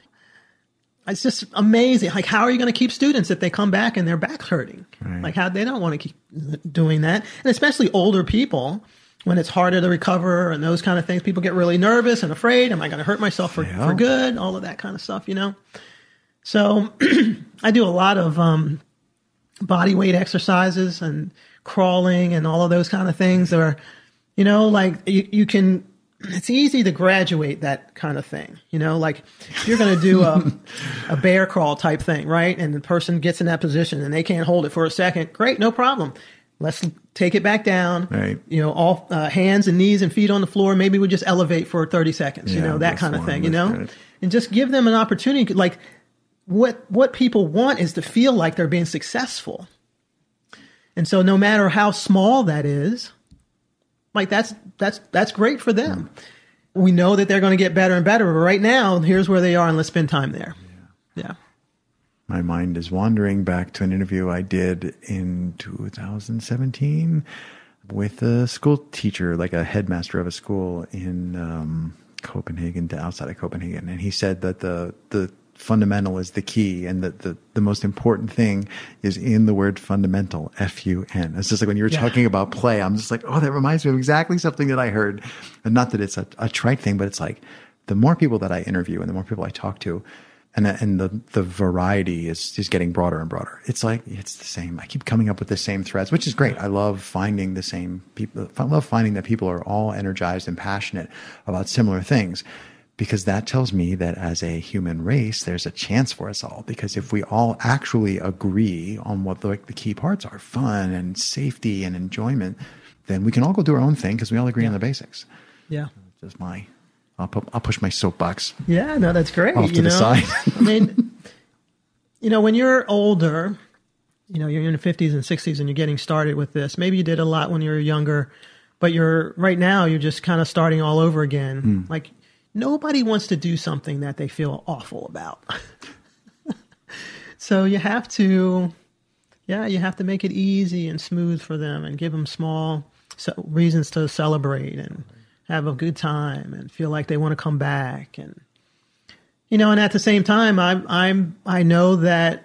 It's just amazing. Like, how are you going to keep students if they come back and their back's hurting? Right. Like, how they don't want to keep doing that, and especially older people when it's harder to recover and those kind of things. People get really nervous and afraid. Am I going to hurt myself for, yeah. for good? All of that kind of stuff, you know? So *clears throat* I do a lot of um, body weight exercises and crawling and all of those kind of things. Or, you know, like you, you can, it's easy to graduate that kind of thing. You know, like if you're going to do a, *laughs* a bear crawl type thing, right? And the person gets in that position and they can't hold it for a second. Great, no problem. Let's take it back down. Right. You know, all uh, hands and knees and feet on the floor. Maybe we just elevate for 30 seconds, yeah, you know, that kind of thing, you know? And just give them an opportunity. Like what what people want is to feel like they're being successful. And so no matter how small that is, like that's that's that's great for them. Mm. We know that they're going to get better and better, but right now, here's where they are and let's spend time there. Yeah. yeah. My mind is wandering back to an interview I did in 2017 with a school teacher, like a headmaster of a school in um, Copenhagen, outside of Copenhagen, and he said that the the fundamental is the key and that the, the most important thing is in the word fundamental, F-U-N. It's just like when you were Yeah. talking about play, I'm just like, oh, that reminds me of exactly something that I heard. And not that it's a, a trite thing, but it's like the more people that I interview and the more people I talk to, and the, and the the variety is is getting broader and broader. It's like it's the same. I keep coming up with the same threads, which is great. I love finding the same people. I love finding that people are all energized and passionate about similar things, because that tells me that as a human race, there's a chance for us all. Because if we all actually agree on what the, like, the key parts are, fun and safety and enjoyment, then we can all go do our own thing because we all agree on the basics. Yeah. Just my, I'll, pu- I'll push my soapbox. Yeah, no, that's great. Off to you the know? side. *laughs* I mean, you know, when you're older, you know, you're in the 50s and 60s and you're getting started with this. Maybe you did a lot when you were younger, but you're right now, you're just kind of starting all over again. Hmm. Like, nobody wants to do something that they feel awful about. *laughs* so you have to, yeah, you have to make it easy and smooth for them and give them small reasons to celebrate and have a good time and feel like they want to come back. And you know and at the same time i'm i'm i know that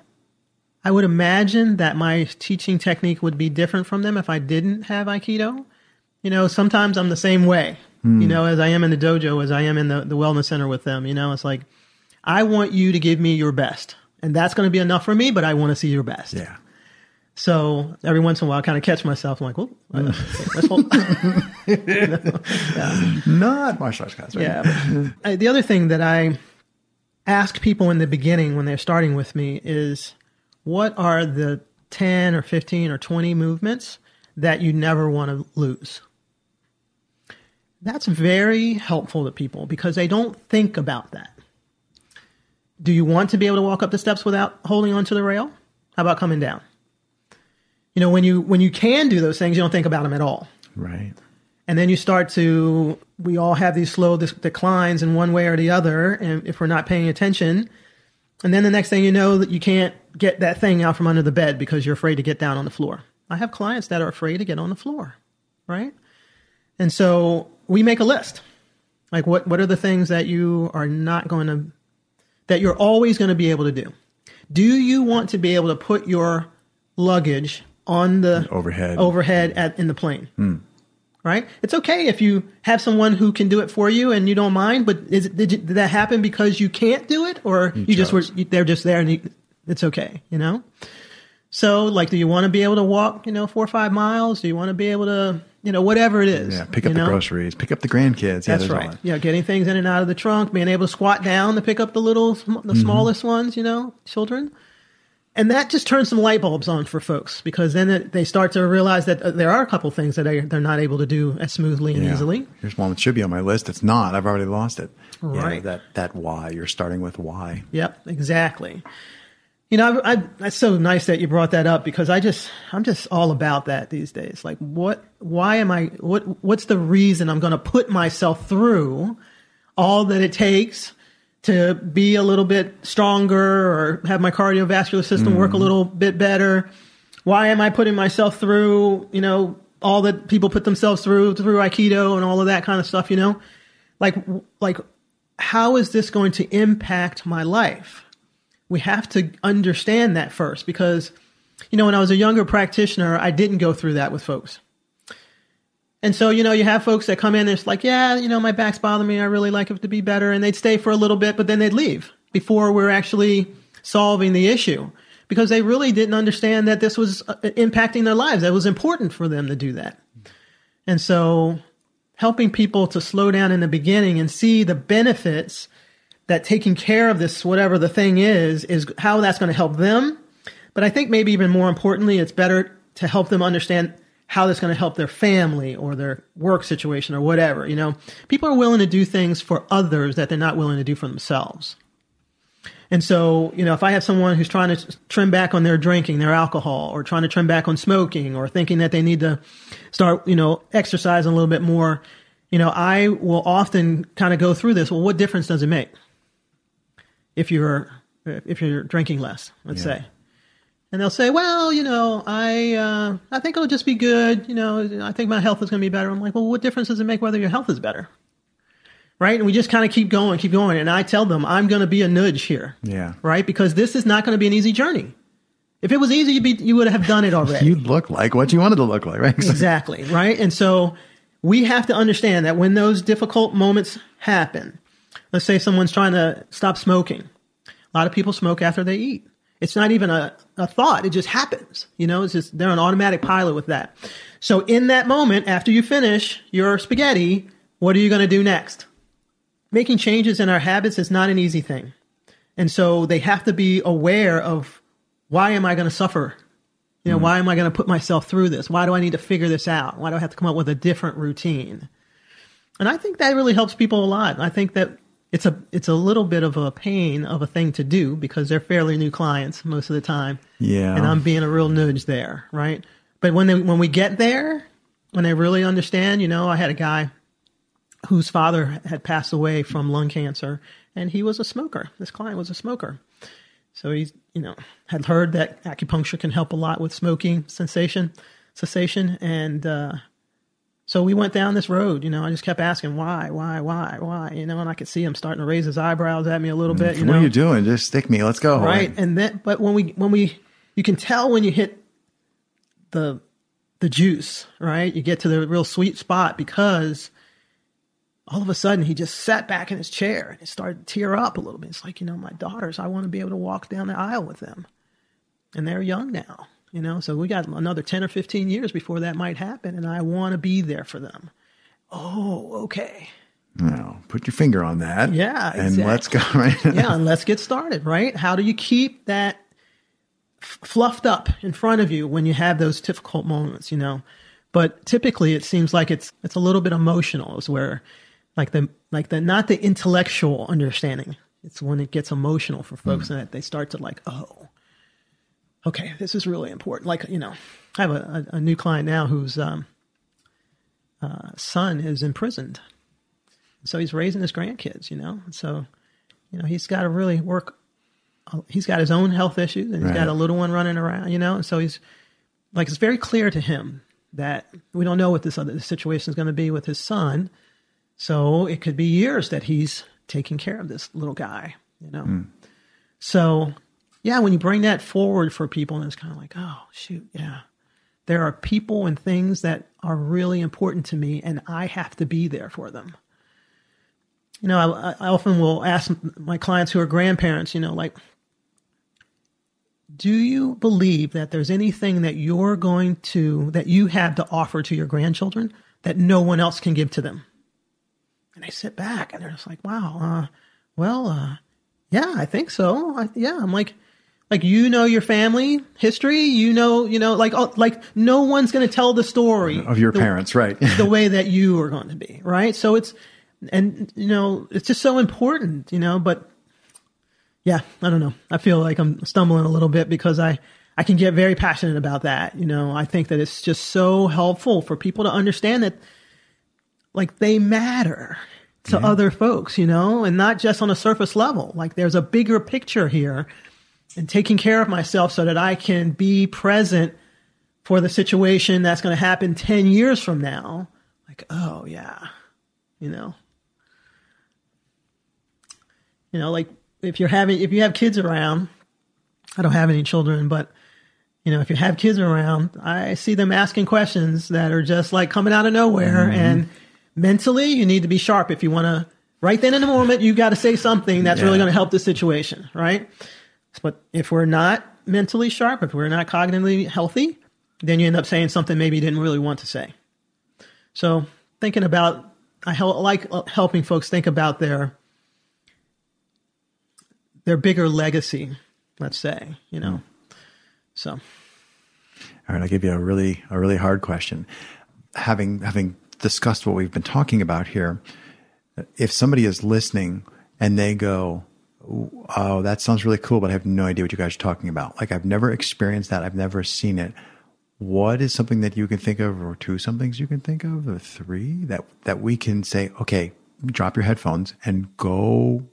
i would imagine that my teaching technique would be different from them if i didn't have aikido. You know sometimes i'm the same way hmm. you know as i am in the dojo as i am in the, the wellness center with them you know it's like i want you to give me your best. And that's going to be enough for me but i want to see your best. Yeah. So every once in a while i kind of catch myself i'm like well uh, let's hold *laughs* Not martial arts class, right? Yeah. uh, the other thing that I ask people in the beginning when they're starting with me is what are the 10 or 15 or 20 movements that you never want to lose? That's very helpful to people because they don't think about that. Do you want to be able to walk up the steps without holding onto the rail? How about coming down? You know, when you when you can do those things, you don't think about them at all. Right. and then you start to we all have these slow dis- declines in one way or the other and if we're not paying attention and then the next thing you know that you can't get that thing out from under the bed because you're afraid to get down on the floor. I have clients that are afraid to get on the floor right? And so we make a list. Like what what are the things that you are not going to that you're always going to be able to do? Do you want to be able to put your luggage on the Overhead. overhead at in the plane right? It's okay if you have someone who can do it for you and you don't mind. But is it, did, you, did that happen because you can't do it, or you, just were you, they're just there and you, it's okay, you know? So, like, do you want to be able to walk, you know, four or five miles? Do you want to be able to, you know, whatever it is? Yeah. Pick up the know? groceries. Pick up the grandkids. Yeah, That's right. that. Yeah, getting things in and out of the trunk, being able to squat down to pick up the little, sm- Mm-hmm. the smallest ones, you know, children. And that just turns some light bulbs on for folks because then it, they start to realize that uh, there are a couple things that they, they're not able to do as smoothly and Yeah. easily. Here's one that should be on my list. It's not. I've already lost it. Yeah, Right. that that why. You're starting with why. Yep, exactly. You know, I, I, that's so nice that you brought that up because I just, I'm just all about that these days. Like, what, why am I, what, what's the reason I'm going to put myself through all that it takes to be a little bit stronger or have my cardiovascular system work a mm-hmm. little bit better? Why am I putting myself through, you know, all that people put themselves through, through Aikido and all of that kind of stuff, you know? Like, like, how is this going to impact my life? we have to understand that first because you know when i was a younger practitioner i didn't go through that with folks and so you know you have folks that come in and it's like yeah you know my back's bothering me. I really like it to be better. And they'd stay for a little bit but then they'd leave before we're actually solving the issue because they really didn't understand that this was uh, impacting their lives. That was important for them to do that. And so helping people to slow down in the beginning and see the benefits that taking care of this, whatever the thing is, is how that's going to help them. But I think maybe even more importantly, it's better to help them understand how that's going to help their family or their work situation or whatever. You know, people are willing to do things for others that they're not willing to do for themselves. And so, you know, if I have someone who's trying to trim back on their drinking, their alcohol, or trying to trim back on smoking, or thinking that they need to start, you know, exercising a little bit more, you know, I will often kind of go through this. Well, what difference does it make if you're if you're drinking less? Let's Yeah. say, and they'll say, "Well, you know, I uh, I think it'll just be good. You know, I think my health is going to be better." I'm like, "Well, what difference does it make whether your health is better?" right? And we just kind of keep going, keep going. And I tell them, I'm going to be a nudge here. Yeah. Right? Because this is not going to be an easy journey. If it was easy, you'd be, you would have done it *laughs* already. You'd look like what you wanted to look like, right? *laughs* exactly. Right. And so we have to understand that when those difficult moments happen, let's say someone's trying to stop smoking. A lot of people smoke after they eat. It's not even a, a thought. It just happens. You know, it's just, they're an automatic pilot with that. So in that moment, after you finish your spaghetti, what are you going to do next? Making changes in our habits is not an easy thing. And so they have to be aware of why am I going to suffer? You know, mm. why am I going to put myself through this? Why do I need to figure this out? Why do I have to come up with a different routine? And I think that really helps people a lot. I think that it's a it's a little bit of a pain of a thing to do because they're fairly new clients most of the time. Yeah. And I'm being a real nudge there, right? But when they when we get there, when they really understand, you know, I had a guy whose father had passed away from lung cancer and he was a smoker. This client was a smoker. So he's, you know, had heard that acupuncture can help a lot with smoking sensation, cessation and uh so we went down this road, you know. I just kept asking why, why, why, why, you know. And I could see him starting to raise his eyebrows at me a little bit. You what know? are you doing? Just stick me. Let's go. Right. And then, but when we, when we, you can tell when you hit the, the juice, right? You get to the real sweet spot because all of a sudden he just sat back in his chair and he started to tear up a little bit. It's like, you know, my daughters, I want to be able to walk down the aisle with them. And they're young now you know? So we got another 10 or 15 years before that might happen and i want to be there for them. Oh okay. Now put your finger on that. Yeah and exactly. let's go right? *laughs* Yeah and let's get started right? How do you keep that f- fluffed up in front of you when you have those difficult moments you know? But typically it seems like it's it's a little bit emotional is where like the like the not the intellectual understanding. It's when it gets emotional for folks mm. and that they start to like oh okay, this is really important. Like, you know, I have a, a, new client now whose um, uh, son is imprisoned. So he's raising his grandkids, you know? So, you know, he's got to really work. Uh, he's got his own health issues and he's right. got a little one running around, you know? And so he's like, it's very clear to him that we don't know what this other situation is going to be with his son. So it could be years that he's taking care of this little guy, you know? Mm. So yeah, when you bring that forward for people, and it's kind of like, oh, shoot, yeah. There are people and things that are really important to me, and I have to be there for them. You know, I, I often will ask my clients who are grandparents, you know, like, do you believe that there's anything that you're going to, that you have to offer to your grandchildren that no one else can give to them? And they sit back and they're just like, wow, uh, well, uh, yeah, I think so. I, yeah, I'm like, like you know your family history, you know, you know, like oh, like no one's going to tell the story of your the, parents, right? *laughs* the way that you are going to be, right? So it's and you know, it's just so important, you know, but yeah, I don't know. I feel like I'm stumbling a little bit because I I can get very passionate about that, you know. I think that it's just so helpful for people to understand that like they matter to yeah. other folks, you know, and not just on a surface level. Like there's a bigger picture here and taking care of myself so that I can be present for the situation that's going to happen 10 years from now. Like, oh, yeah, you know. You know, like if you're having, if you have kids around, I don't have any children, but you know, if you have kids around, I see them asking questions that are just like coming out of nowhere. Mm-hmm. And mentally, you need to be sharp if you want to, right then in the moment, you've got to say something that's yeah. really going to help the situation, right? But if we're not mentally sharp, if we're not cognitively healthy, then you end up saying something maybe you didn't really want to say. So thinking about, I like uh, helping folks think about their their bigger legacy. Let's say, you know. Hmm. So. All right, I'll give you a really a really hard question. Having having discussed what we've been talking about here, if somebody is listening and they go, oh, that sounds really cool, but I have no idea what you guys are talking about. Like I've never experienced that. I've never seen it. What is something that you can think of, or two somethings you can think of, or three that that we can say, okay, drop your headphones and go.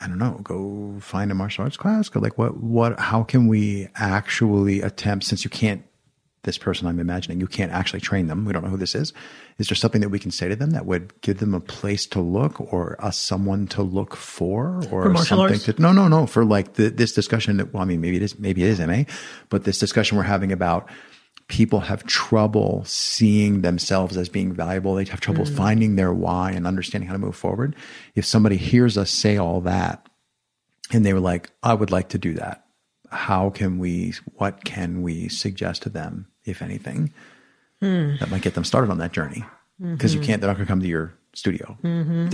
I don't know, go find a martial arts class. Go like what what? How can we actually attempt since you can't this person I'm imagining. You can't actually train them. We don't know who this is. Is there something that we can say to them that would give them a place to look or a someone to look for or For something arts? to, no, no, no, for like the, this discussion that, well, I mean, maybe it is, maybe it is MA, but this discussion we're having about people have trouble seeing themselves as being valuable. They have trouble Mm. finding their why and understanding how to move forward. If somebody hears us say all that and they were like, I would like to do that. How can we, what can we suggest to them, if anything, Hmm. that might get them started on that journey? Because Mm-hmm. you can't, they're not going to come to your studio.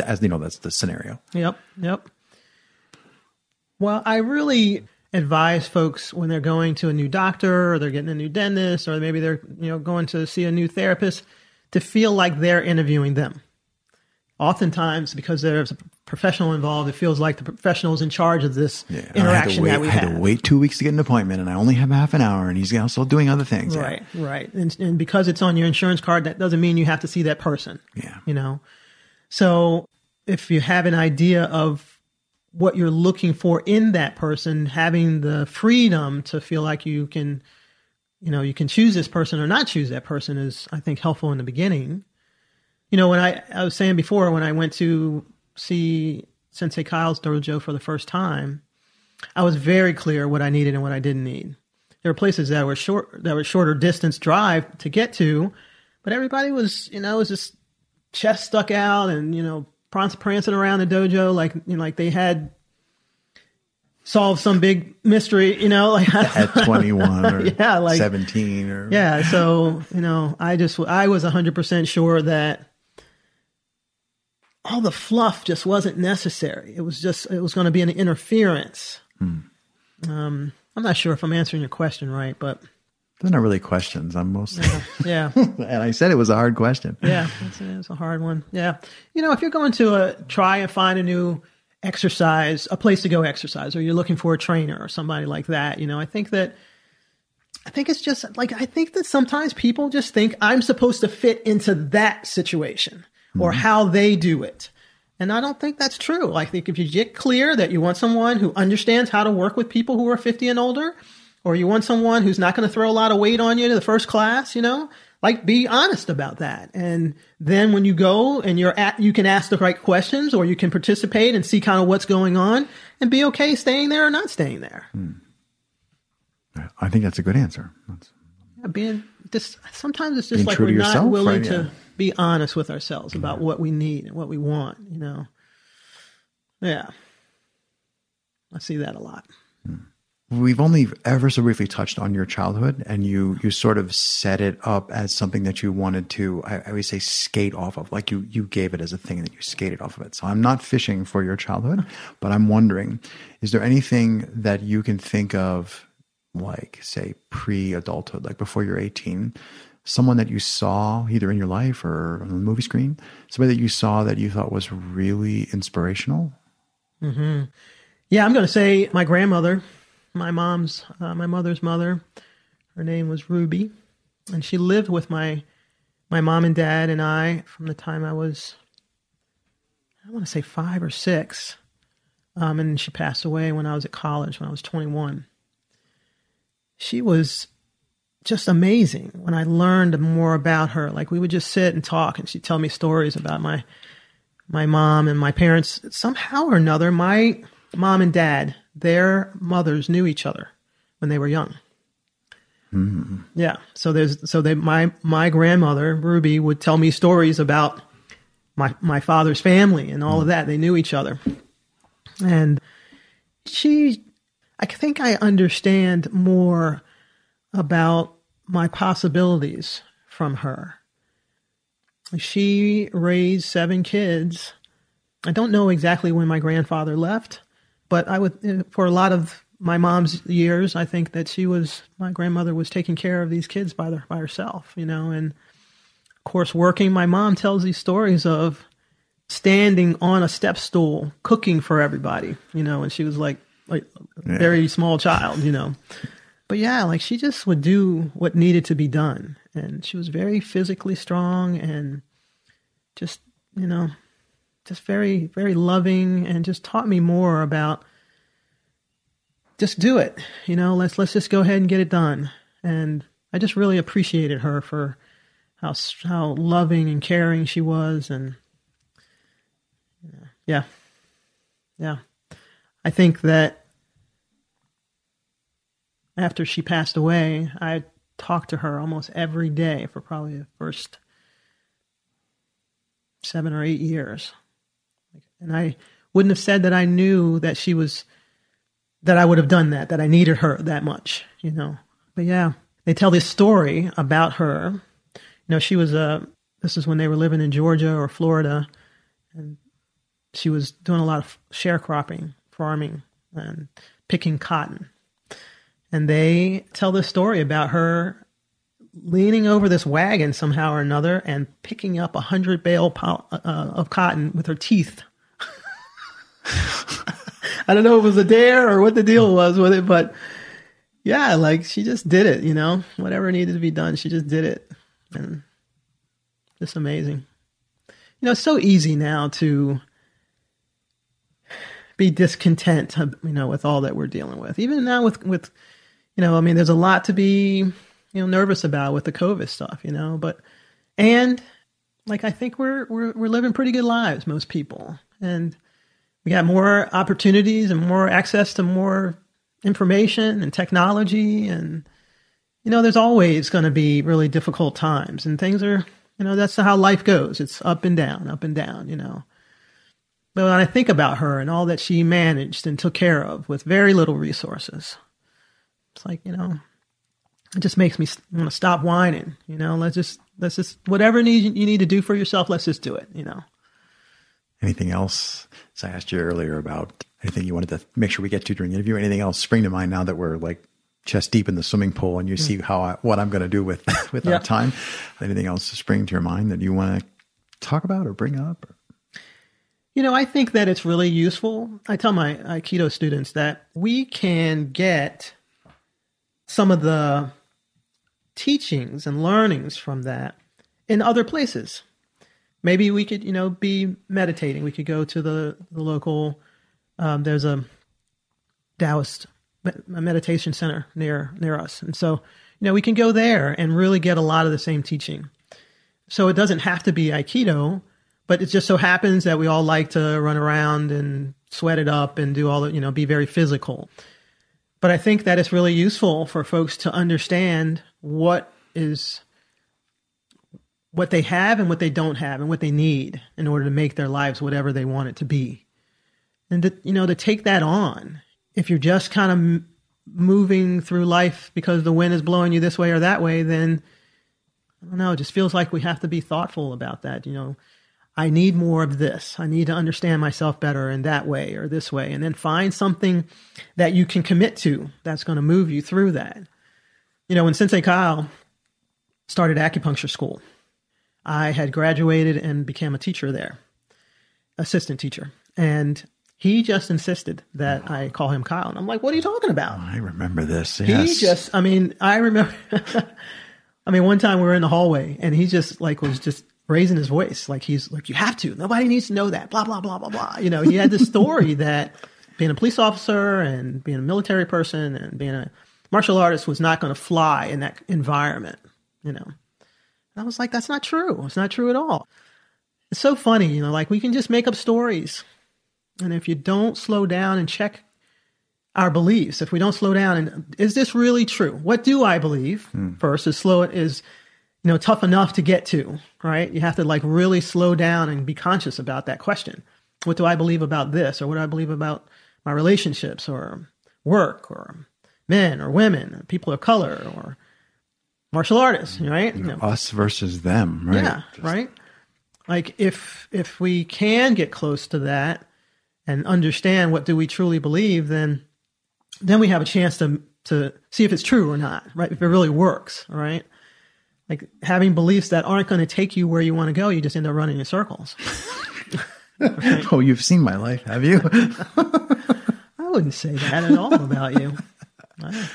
As you know, that's the scenario. Yep, yep. Well, I really advise folks when they're going to a new doctor or they're getting a new dentist or maybe they're, you know, going to see a new therapist to feel like they're interviewing them. Oftentimes, because there's a professional involved, it feels like the professional is in charge of this had to interaction wait, that we I had to wait two weeks to get an appointment, and I only have half an hour, and he's also doing other things. Yeah. Right, right. And, and because it's on your insurance card, that doesn't mean you have to see that person. Yeah. You know? So if you have an idea of what you're looking for in that person, having the freedom to feel like you can, you know, you can choose this person or not choose that person is, I think, helpful in the beginning. You know, when I, I was saying before, when I went to see Sensei Kyle's dojo for the first time, I was very clear what I needed and what I didn't need. There were places that were short, that were shorter distance drive to get to, but everybody was, you know, was just chest stuck out and you know, prancing around the dojo like, you know, like they had solved some big mystery, you know, like At 21 or *laughs* Yeah, like- 17 or yeah. So you know, I just I was hundred percent sure that all the fluff just wasn't necessary. It was just it was going to be an interference. Um, I'm not sure if I'm answering your question right, but They're not really questions. I'm mostly, yeah, *laughs* and I said it was a hard question. yeah, it's, it's a hard one. Yeah, you know, if you're going to uh, try and find a new exercise, a place to go exercise, or you're looking for a trainer or somebody like that, you know, I think that. I think it's just like I think that sometimes people just think I'm supposed to fit into that situation or mm-hmm. how they do it. And I don't think that's true. I think if you get clear that you want someone who understands how to work with people who are 50 and older, or you want someone who's not going to throw a lot of weight on you to the first class, you know, like be honest about that. And then when you go and you're at, you can ask the right questions or you can participate and see kind of what's going on and be okay staying there or not staying there. Hmm. I think that's a good answer. That's, Yeah, being just sometimes it's just Being like we're not yourself, willing right? to Yeah. Be honest with ourselves about what we need and what we want. You know, yeah, I see that a lot. Hmm. we've only ever so briefly touched on your childhood, and you you sort of set it up as something that you wanted to. I, I always say skate off of, like you you gave it as a thing that you skated off of it. So I'm not fishing for your childhood, *laughs* but I'm wondering, is there anything that you can think of, like say pre-adulthood, like before you're 18? Someone that you saw either in your life or on the movie screen, somebody that you saw that you thought was really inspirational. Yeah, I'm going to say my grandmother, my mom's, uh, my mother's mother. Her name was Ruby, and she lived with my my mom and dad and I from the time I was, I want to say five or six, um, and she passed away when I was at college when I was 21. She was just amazing when I learned more about her. Like we would just sit and talk, and she'd tell me stories about my my mom and my parents. Somehow or another, my mom and dad, their mothers knew each other when they were young. Hmm. Yeah. So there's so they my my grandmother Ruby would tell me stories about my my father's family and all of that. They knew each other, and she, I think I understand more about my possibilities from her. She raised seven kids. I don't know exactly when my grandfather left, but I would, for a lot of my mom's years, I think that she was, my grandmother was taking care of these kids by, the, by herself, you know, and of course, working, my mom tells these stories of standing on a step stool, cooking for everybody, you know, and she was like, like a very small child, you know. But yeah, like she just would do what needed to be done. And she was very physically strong and just, you know, just very, very loving and just taught me more about just do it. You know, let's let's just go ahead and get it done. And I just really appreciated her for how how loving and caring she was, and yeah, yeah. I think that after she passed away, I talked to her almost every day for probably the first seven or eight years, and I wouldn't have said that I knew that she was that I would have done that, that I needed her that much, you know. But yeah, they tell this story about her. You know, she was a, this is when they were living in Georgia or Florida, and she was doing a lot of sharecropping, farming, and picking cotton. And they tell this story about her leaning over this wagon somehow or another and picking up a hundred bale uh, of cotton with her teeth. *laughs* I don't know if it was a dare or what the deal was with it, but yeah, like she just did it, you know, whatever needed to be done, she just did it. And just amazing. You know, it's so easy now to be discontent, you know, with all that we're dealing with. Even now with, with, you know, I mean, there's a lot to be, you know, nervous about with the COVID stuff, you know, but, and like, I think we're, we're, we're living pretty good lives, most people. And we got more opportunities and more access to more information and technology. And you know there's always going to be really difficult times and things are you know that's how life goes. It's up and down up and down you know. But when i think about her and all that she managed and took care of with very little resources it's like you know it just makes me want to stop whining you know let's just let's just whatever need you need to do for yourself let's just do it you know anything else as i asked you earlier about anything you wanted to make sure we get to during the interview? Anything else spring to mind now that we're like chest deep in the swimming pool and you mm. see how I, what I'm going to do with *laughs* with yeah. our time? Anything else spring to your mind that you want to talk about or bring up? Or? You know, I think that it's really useful. I tell my Aikido students that we can get some of the teachings and learnings from that in other places. Maybe we could, you know, be meditating. We could go to the, the local um, there's a Taoist meditation center near near us, and so you know we can go there and really get a lot of the same teaching. So it doesn't have to be Aikido, but it just so happens that we all like to run around and sweat it up and do all the you know be very physical. But I think that it's really useful for folks to understand what is what they have and what they don't have and what they need in order to make their lives whatever they want it to be and to, you know, to take that on. If you're just kind of m- moving through life because the wind is blowing you this way or that way, then I don't know. It just feels like we have to be thoughtful about that. You know, I need more of this. I need to understand myself better in that way or this way, and then find something that you can commit to that's going to move you through that. You know, when Sensei Kyle started acupuncture school, I had graduated and became a teacher there, assistant teacher. And he just insisted that I call him Kyle. And I'm like, what are you talking about? Oh, I remember this. Yes. He just, I mean, I remember, *laughs* I mean, one time we were in the hallway and he just like was just raising his voice. Like he's like, you have to, nobody needs to know that, blah, blah, blah, blah, blah. You know, he had this story *laughs* that being a police officer and being a military person and being a martial artist was not going to fly in that environment, you know. And I was like, that's not true. It's not true at all. It's so funny, you know, like we can just make up stories and if you don't slow down and check our beliefs, if we don't slow down and is this really true? What do I believe? Hmm. First is slow is you know tough enough to get to, right? You have to like really slow down and be conscious about that question. What do I believe about this or what do I believe about my relationships or work or men or women, or people of color or martial artists, mm-hmm. right? You know, us versus them, right? Yeah, Just... right. Like if if we can get close to that, and understand what do we truly believe, then then we have a chance to to see if it's true or not, right? If it really works, right? Like having beliefs that aren't going to take you where you want to go, you just end up running in circles. right? *laughs* Oh, you've seen my life, have you? *laughs* I wouldn't say that at all about you. I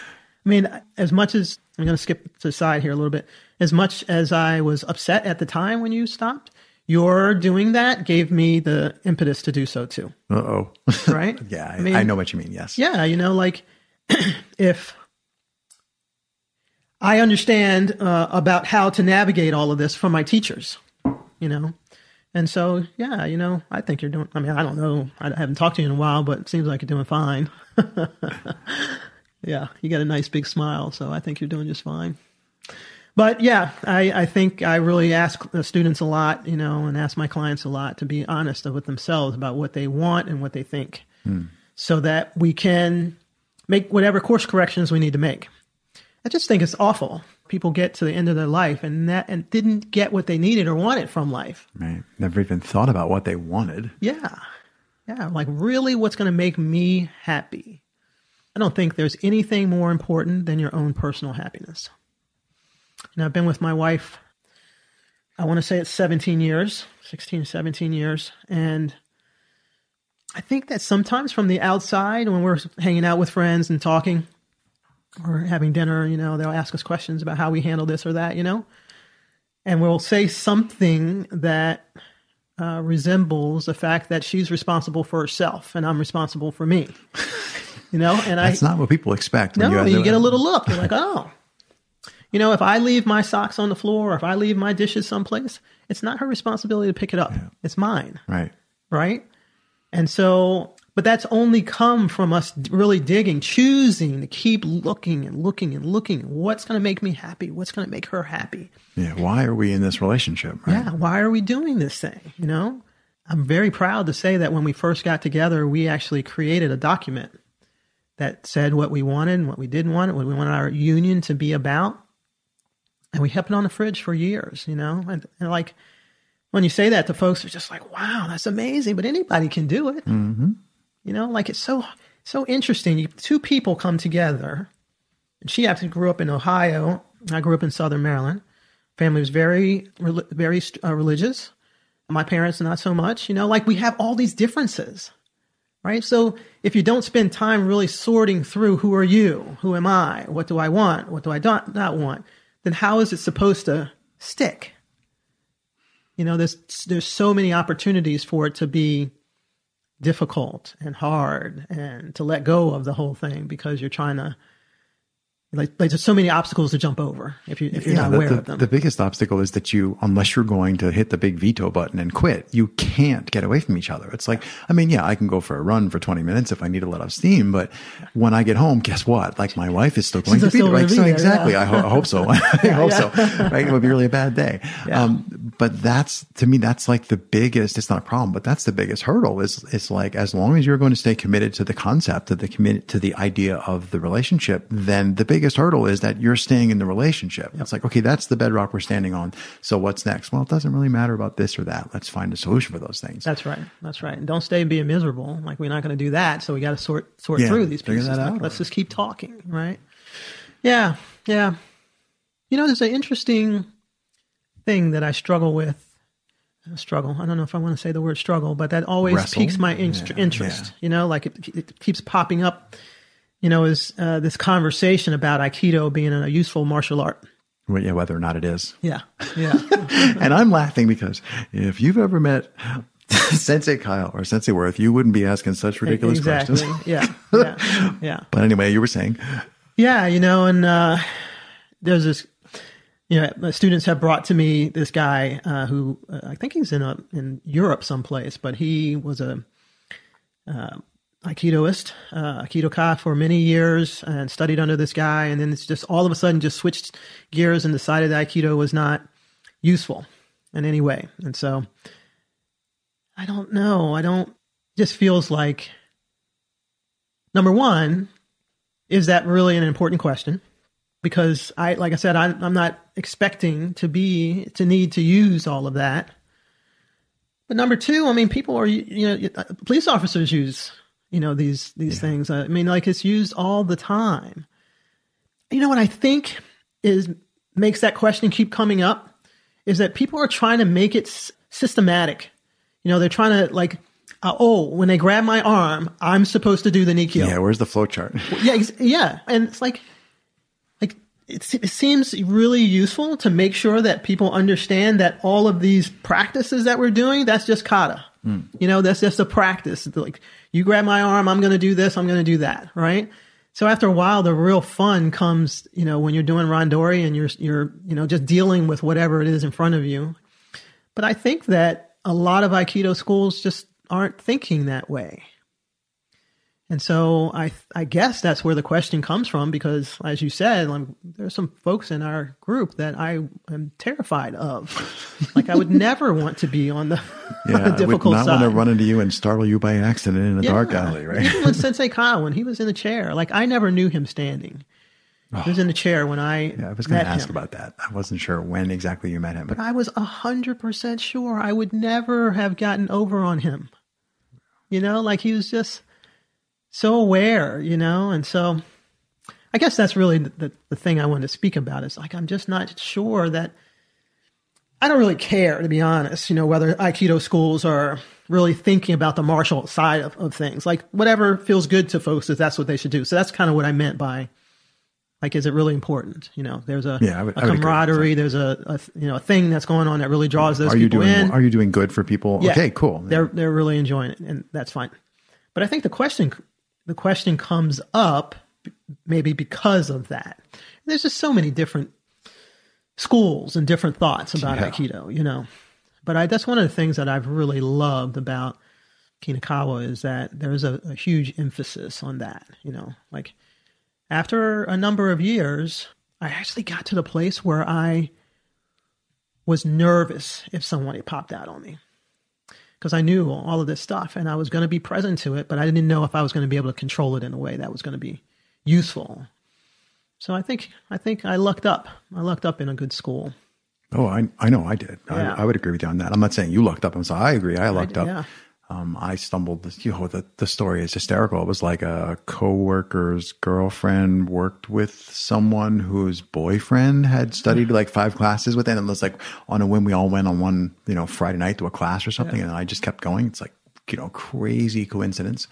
mean, as much as I'm going to skip to the side here a little bit, as much as I was upset at the time when you stopped, your doing that gave me the impetus to do so too. Uh oh. Right? *laughs* yeah, I, I, I, know what you mean. Yes. Yeah, you know, like *clears throat* if I understand uh, about how to navigate all of this from my teachers, you know. And so, yeah, you know, I think you're doing. I mean, I don't know. I haven't talked to you in a while, but it seems like you're doing fine. *laughs* yeah, you got a nice big smile, so I think you're doing just fine. But yeah, I, I think I really ask the students a lot, you know, and ask my clients a lot to be honest with themselves about what they want and what they think, so that we can make whatever course corrections we need to make. I just think it's awful. People get to the end of their life and that and didn't get what they needed or wanted from life. Right. Never even thought about what they wanted. Yeah. Yeah. Like, really, what's going to make me happy? I don't think there's anything more important than your own personal happiness. You know, I've been with my wife, I want to say it's 17 years, 16, 17 years. And I think that sometimes from the outside, when we're hanging out with friends and talking or having dinner, you know, they'll ask us questions about how we handle this or that, you know, and we'll say something that uh, resembles the fact that she's responsible for herself and I'm responsible for me. *laughs* You know, and I That's I not what people expect. no, you, you, get a little look. You're *laughs* like, oh, you know, if I leave my socks on the floor, or if I leave my dishes someplace, it's not her responsibility to pick it up. It's mine, Right. right? And so, but that's only come from us really digging, choosing to keep looking and looking and looking. What's going to make me happy? What's going to make her happy? Yeah. Why are we in this relationship? Right. Yeah, why are we doing this thing? You know, I'm very proud to say that when we first got together, we actually created a document that said what we wanted and what we didn't want, what we wanted our union to be about. And we kept it on the fridge for years, you know? And, and like, when you say that to folks, they're just like, wow, that's amazing, but anybody can do it. Mm-hmm. You know, like it's so, so interesting. You, two people come together. And she actually grew up in Ohio. I grew up in Southern Maryland. Family was very, very uh, religious. My parents, not so much. You know, like we have all these differences, right? So if you don't spend time really sorting through who are you, who am I, what do I want, what do I not not want, then how is it supposed to stick? You know, there's there's so many opportunities for it to be difficult and hard and to let go of the whole thing because you're trying to like, like there's so many obstacles to jump over if you if you're not aware the, of them. the biggest obstacle is that you, unless you're going to hit the big veto button and quit, you can't get away from each other. It's like, I mean, yeah, I can go for a run for 20 minutes if I need to let off steam, but when I get home, guess what? Like my wife is still going She's to be still there. Like, gonna be so there, exactly. yeah. I, ho- I hope so. *laughs* I *laughs* hope so. Right? It would be really a bad day. Yeah. Um, but that's to me, that's like the biggest. It's not a problem, but that's the biggest hurdle. Is it's like as long as you're going to stay committed to the concept, to the committed to the idea of the relationship, then the biggest hurdle is that you're staying in the relationship. It's like okay, that's the bedrock we're standing on. So what's next? Well, it doesn't really matter about this or that. Let's find a solution for those things. That's right. That's right. And don't stay being miserable. Like we're not going to do that. So we got to sort sort Yeah, through these pieces. that out. Let's just keep talking, right? Yeah, yeah. You know, there's an interesting thing that I struggle with. Struggle. I don't know if I want to say the word struggle, but that always Wrestle? piques my inst- Yeah, interest. yeah. You know, like it, it keeps popping up. You know, is uh, this conversation about Aikido being a useful martial art? Well, yeah, whether or not it is. Yeah, yeah. *laughs* and I'm laughing because if you've ever met *laughs* Sensei Kyle or Sensei Worth, you wouldn't be asking such ridiculous exactly. questions. Yeah, *laughs* yeah, yeah. But anyway, you were saying, Yeah, you know, and uh, there's this. You know, my students have brought to me this guy uh, who uh, I think he's in a in Europe someplace, but he was a uh, aikidoist, uh, aikidoka for many years, and studied under this guy, and then it's just all of a sudden just switched gears and decided that aikido was not useful in any way, and so I don't know. I don't. Just feels like number one, is that really an important question? Because I, like I said, I, I'm not expecting to be to need to use all of that. But number two, I mean, people are you know uh, police officers use you know these these things. I mean, like it's used all the time. You know what I think is makes that question keep coming up is that people are trying to make it s- systematic. You know, they're trying to like, uh, oh, when they grab my arm, I'm supposed to do the Nikyo. yeah, where's the flow chart? Yeah, ex- yeah, and it's like it, it seems really useful to make sure that people understand that all of these practices that we're doing, that's just kata. Hmm. You know, that's just a practice. Like you grab my arm, I'm going to do this, I'm going to do that, right? So after a while, the real fun comes, you know, when you're doing randori and you're, you're, you know, just dealing with whatever it is in front of you. But I think that a lot of Aikido schools just aren't thinking that way. And so I, I guess that's where the question comes from because, as you said, like, there's some folks in our group that I am terrified of. *laughs* like I would never want to be on the, *laughs* Yeah, on the I would difficult not side. want to run into you and startle you by accident in a dark alley, right? Even with *laughs* Sensei Kyle, when he was in the chair, like I never knew him standing. He was in the chair when I. Yeah, I was going to ask him. about that. I wasn't sure when exactly you met him. But I was a hundred percent sure I would never have gotten over on him. You know, like he was just so aware, you know, and so I guess that's really the, the, the thing I want to speak about is like I'm just not sure that I don't really care to be honest, you know, whether Aikido schools are really thinking about the martial side of, of things. Like whatever feels good to folks is that's what they should do. So that's kind of what I meant by like is it really important? You know, there's a, Yeah, would- a I would agree. camaraderie, there's a, a you know a thing that's going on that really draws those are you people doing in. are you doing good for people? Yeah. Okay, cool. They're they're really enjoying it, and that's fine. But I think the question the question comes up maybe because of that. There's just so many different schools and different thoughts about Yeah. Aikido, you know. But I that's one of the things that I've really loved about Kinakawa is that there's a, a huge emphasis on that, you know. Like after a number of years, I actually got to the place where I was nervous if somebody popped out on me because I knew all of this stuff and I was going to be present to it, but I didn't know if I was going to be able to control it in a way that was going to be useful. So I think I think I lucked up. I lucked up in a good school. Oh, I I know I did. Yeah. I, I would agree with you on that. I'm not saying you lucked up. I'm saying I agree. I lucked did, up. yeah. Um, I stumbled. You know, the the story is hysterical. It was like a coworker's girlfriend worked with someone whose boyfriend had studied like five classes with, it, and it was like on a whim we all went on one you know Friday night to a class or something, and I just kept going. It's like you know crazy coincidence,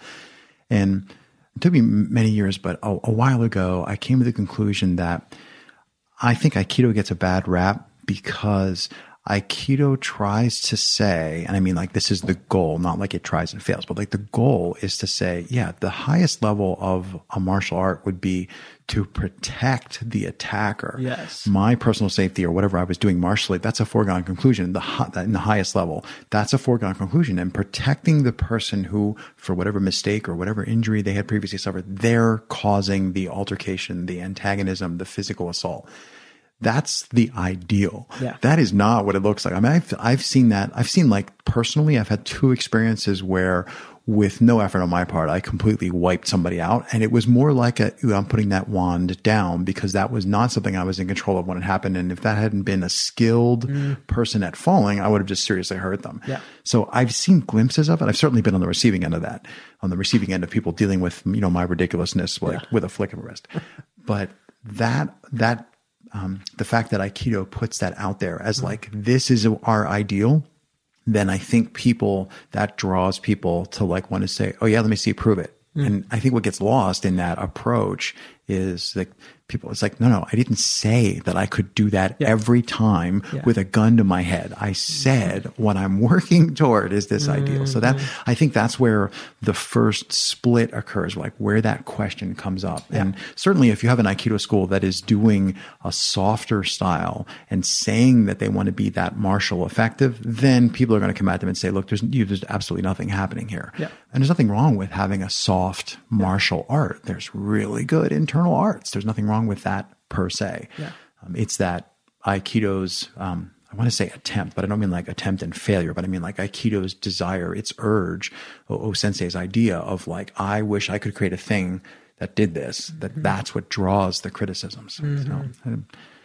and it took me many years, but a, a while ago I came to the conclusion that I think Aikido gets a bad rap because Aikido tries to say, and I mean, like, this is the goal, not like it tries and fails, but like the goal is to say, yeah, the highest level of a martial art would be to protect the attacker. Yes. My personal safety or whatever I was doing martially, that's a foregone conclusion. The that in the highest level, that's a foregone conclusion. And protecting the person who, for whatever mistake or whatever injury they had previously suffered, they're causing the altercation, the antagonism, the physical assault. That's the ideal. Yeah. That is not what it looks like. I mean, I've, I've seen that. I've seen like personally, I've had two experiences where with no effort on my part, I completely wiped somebody out. And it was more like a, "Ooh, I'm putting that wand down because that was not something I was in control of when it happened. And if that hadn't been a skilled mm. person at falling, I would have just seriously hurt them. Yeah. So I've seen glimpses of it. I've certainly been on the receiving end of that, on the receiving end of people dealing with, you know, my ridiculousness like, with a flick of a wrist. but that, that, um, the fact that Aikido puts that out there as like, this is our ideal, then I think people, that draws people to like want to say, oh yeah, let me see prove it. And I think what gets lost in that approach is like people, it's like, no, no, I didn't say that I could do that every time Yeah. with a gun to my head. I said what I'm *laughs* working toward is this ideal. So that mm-hmm. I think that's where the first split occurs, like where that question comes up. And certainly if you have an Aikido school that is doing a softer style and saying that they want to be that martial effective, then people are going to come at them and say, look, there's, you, there's absolutely nothing happening here. Yeah. And there's nothing wrong with having a soft martial art. There's really good internal arts. There's nothing wrong with that per se. Yeah. Um, it's that Aikido's, um, I want to say attempt, but I don't mean like attempt and failure, but I mean like Aikido's desire, its urge, O-Sensei's idea of like, I wish I could create a thing that did this, that that's what draws the criticisms. So, I,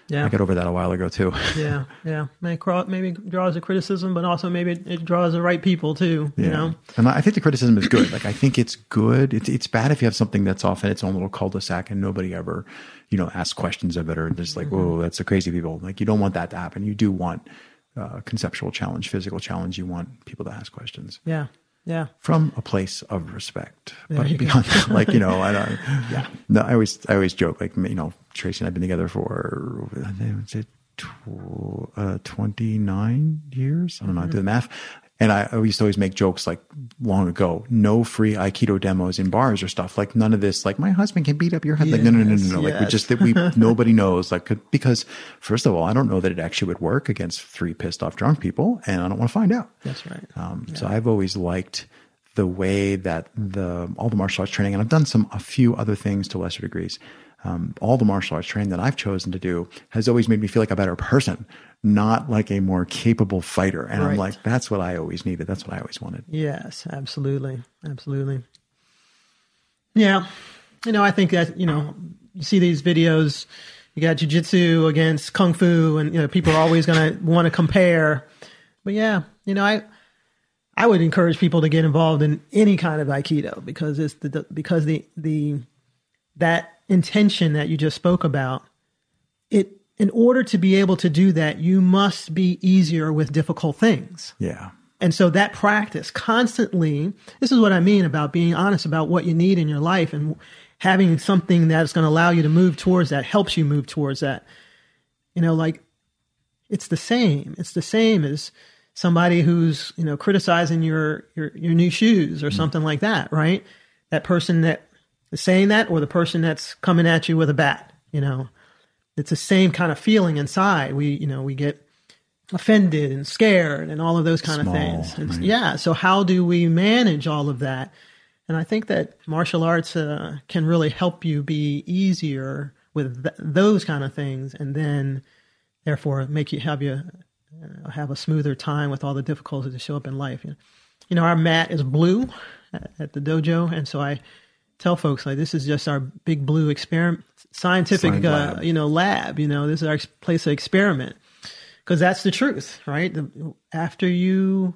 Yeah. I got over that a while ago too. yeah, *laughs* yeah. Maybe, maybe draws a criticism, but also maybe it, it draws the right people too. You know, And I think the criticism is good. Like I think it's good. It's it's bad if you have something that's off in its own little cul-de-sac and nobody ever, you know, asks questions of it or just like, whoa, that's the crazy people. Like you don't want that to happen. You do want uh, conceptual challenge, physical challenge. You want people to ask questions yeah, yeah, from a place of respect. There but beyond that, like you know, I don't. *laughs* Yeah. No, I always I always joke like you know Tracy and I've been together for I think it tw- uh, twenty nine years. I don't know. I do the math. And I, I used to always make jokes like long ago, no free Aikido demos in bars or stuff. Like none of this, like my husband can beat up your head. like, no, no, no, no, no. Like we just, that we, *laughs* nobody knows. Like, because first of all, I don't know that it actually would work against three pissed off drunk people and I don't want to find out. That's right. Um, So I've always liked the way that the all the martial arts training, and I've done some a few other things to lesser degrees. Um, all the martial arts training that I've chosen to do has always made me feel like a better person, not like a more capable fighter. And I'm like, that's what I always needed. That's what I always wanted. Yes, absolutely. Absolutely. Yeah. You know, I think that, you know, you see these videos, you got jujitsu against kung fu, and, you know, people are always going to want to compare. But yeah, you know, I, I would encourage people to get involved in any kind of Aikido because it's the, because the, the, that intention that you just spoke about, it, in order to be able to do that, you must be easier with difficult things. Yeah. And so that practice constantly, this is what I mean about being honest about what you need in your life and having something that's going to allow you to move towards that, helps you move towards that. You know, like it's the same. It's the same as somebody who's, you know, criticizing your, your, your new shoes or mm. something like that, right? That person that is saying that or the person that's coming at you with a bat, you know, it's the same kind of feeling inside. We, you know, we get, offended and scared and all of those kind Small, of things. Right. Yeah. So how do we manage all of that? And I think that martial arts uh, can really help you be easier with th- those kind of things, and then therefore make you have you uh, have a smoother time with all the difficulties that show up in life. You know, you know our mat is blue at, at the dojo, and so I tell folks like this is just our big blue experiment scientific uh, you know lab you know this is our place of experiment because that's the truth, right? The, after you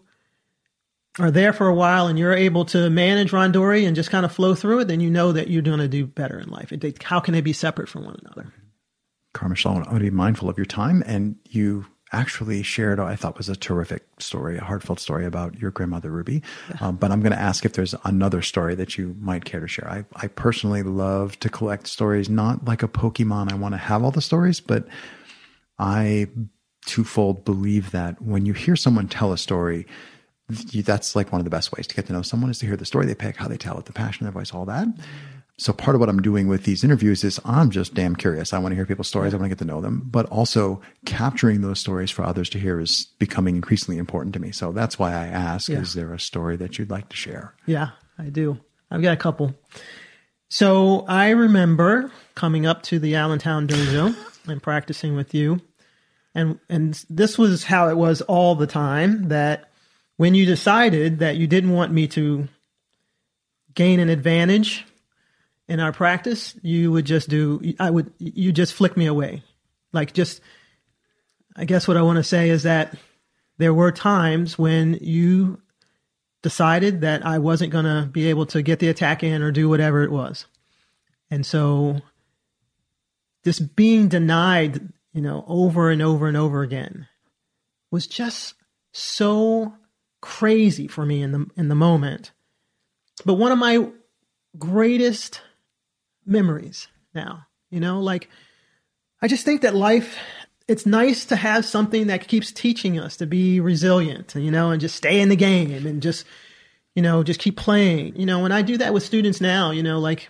are there for a while and you're able to manage randori and just kind of flow through it, then you know that you're going to do better in life. It, they, how can they be separate from one another? Cara-Michele, I want to be mindful of your time. And you actually shared, I thought was a terrific story, a heartfelt story about your grandmother, Ruby. Um, but I'm going to ask if there's another story that you might care to share. I, I personally love to collect stories, not like a Pokemon. I want to have all the stories, but I twofold believe that when you hear someone tell a story, you, that's like one of the best ways to get to know someone is to hear the story they pick, how they tell it, the passion of their voice, all that. So part of what I'm doing with these interviews is I'm just damn curious. I want to hear people's stories. I want to get to know them, but also capturing those stories for others to hear is becoming increasingly important to me. So that's why I ask, Yeah. is there a story that you'd like to share? Yeah, I do. I've got a couple. So I remember coming up to the Allentown dojo *laughs* and practicing with you. And and this was how it was all the time that when you decided that you didn't want me to gain an advantage in our practice, you would just do I would you just flick me away. Like just I guess what I want to say is that there were times when you decided that I wasn't going to be able to get the attack in or do whatever it was. And so this being denied, you know, over and over and over again was just so crazy for me in the in the moment. But one of my greatest memories now, you know, like I just think that life it's nice to have something that keeps teaching us to be resilient, you know, and just stay in the game and just, you know, just keep playing. You know, when I do that with students now, you know, like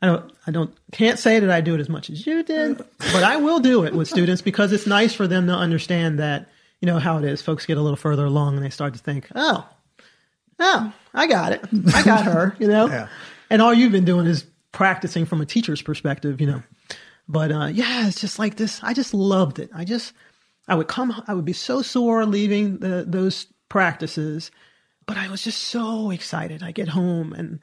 I don't, I don't, can't say that I do it as much as you did, but I will do it with students because it's nice for them to understand that, you know, how it is. Folks get a little further along and they start to think, oh, oh, I got it. I got her, you know? Yeah. And all you've been doing is practicing from a teacher's perspective, you know? But uh, yeah, it's just like this. I just loved it. I just, I would come, I would be so sore leaving the, those practices, but I was just so excited. I get home and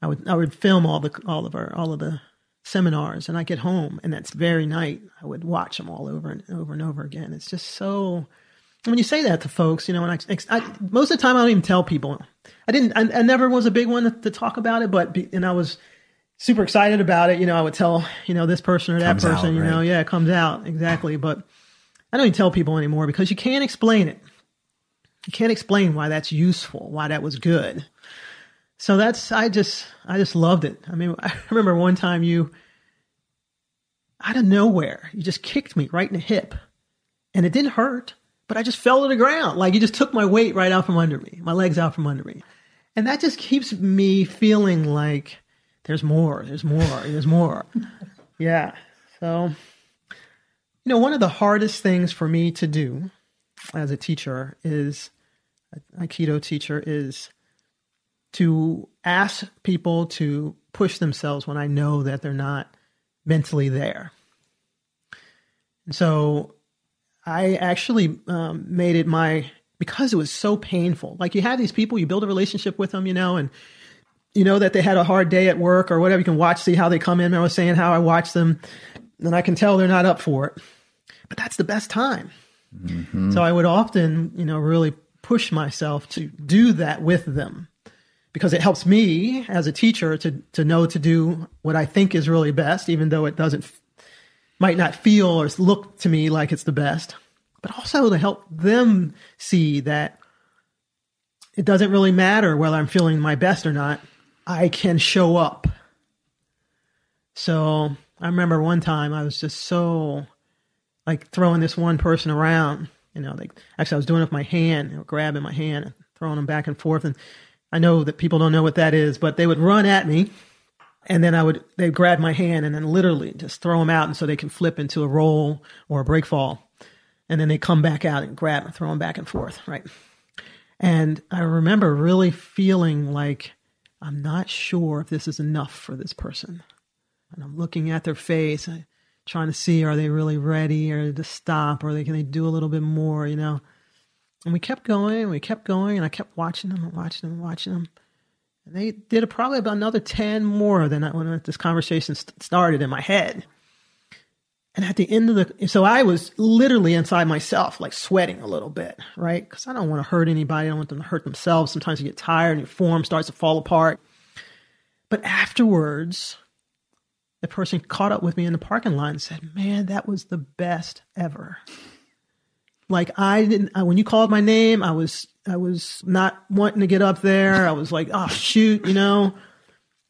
I would, I would film all the, all of our, all of the seminars and I get home and that's very night. I would watch them all over and over and over again. It's just so, when you say that to folks, you know, and I, I most of the time I don't even tell people. I didn't, I, I never was a big one to, to talk about it, but, be, and I was, super excited about it. You know, I would tell, you know, this person or that Comes person, out, you know, yeah, it comes out exactly. But I don't even tell people anymore because you can't explain it. You can't explain why that's useful, why that was good. So that's, I just, I just loved it. I mean, *laughs* I remember one time you, out of nowhere, you just kicked me right in the hip and it didn't hurt, but I just fell to the ground. Like he just took my weight right out from under me, my legs out from under me. And that just keeps me feeling like there's more, there's more, there's more. *laughs* yeah. So, you know, one of the hardest things for me to do as a teacher is, Aikido teacher, is to ask people to push themselves when I know that they're not mentally there. And so I actually um, made it my because it was so painful. Like you have these people, you build a relationship with them, you know, and you know that they had a hard day at work or whatever. You can watch, see how they come in. I was saying how I watch them, and I can tell they're not up for it. But that's the best time. Mm-hmm. So I would often, you know, really push myself to do that with them because it helps me as a teacher to to know to do what I think is really best, even though it doesn't might not feel or look to me like it's the best, but also to help them see that it doesn't really matter whether I'm feeling my best or not. I can show up. So I remember one time I was just so like throwing this one person around. You know, like actually I was doing it with my hand, you know, grabbing my hand and throwing them back and forth. And I know that people don't know what that is, but they would run at me and then I would they grab my hand and then literally just throw them out, and so they can flip into a roll or a break fall, and then they come back out and grab and throw them back and forth, right? And I remember really feeling like I'm not sure if this is enough for this person, and I'm looking at their face, uh, trying to see are they really ready or to stop, or they can they do a little bit more, you know? And we kept going, we kept going, and I kept watching them and watching them and watching them. And they did probably about another 10 more than when this conversation started in my head. And at the end of the, so I was literally inside myself, like sweating a little bit, right? Because I don't want to hurt anybody. I don't want them to hurt themselves. Sometimes you get tired and your form starts to fall apart. But afterwards, the person caught up with me in the parking lot and said, Man, that was the best ever. Like I didn't, uh, when you called my name, I was I was not wanting to get up there. I was like, oh shoot, you know.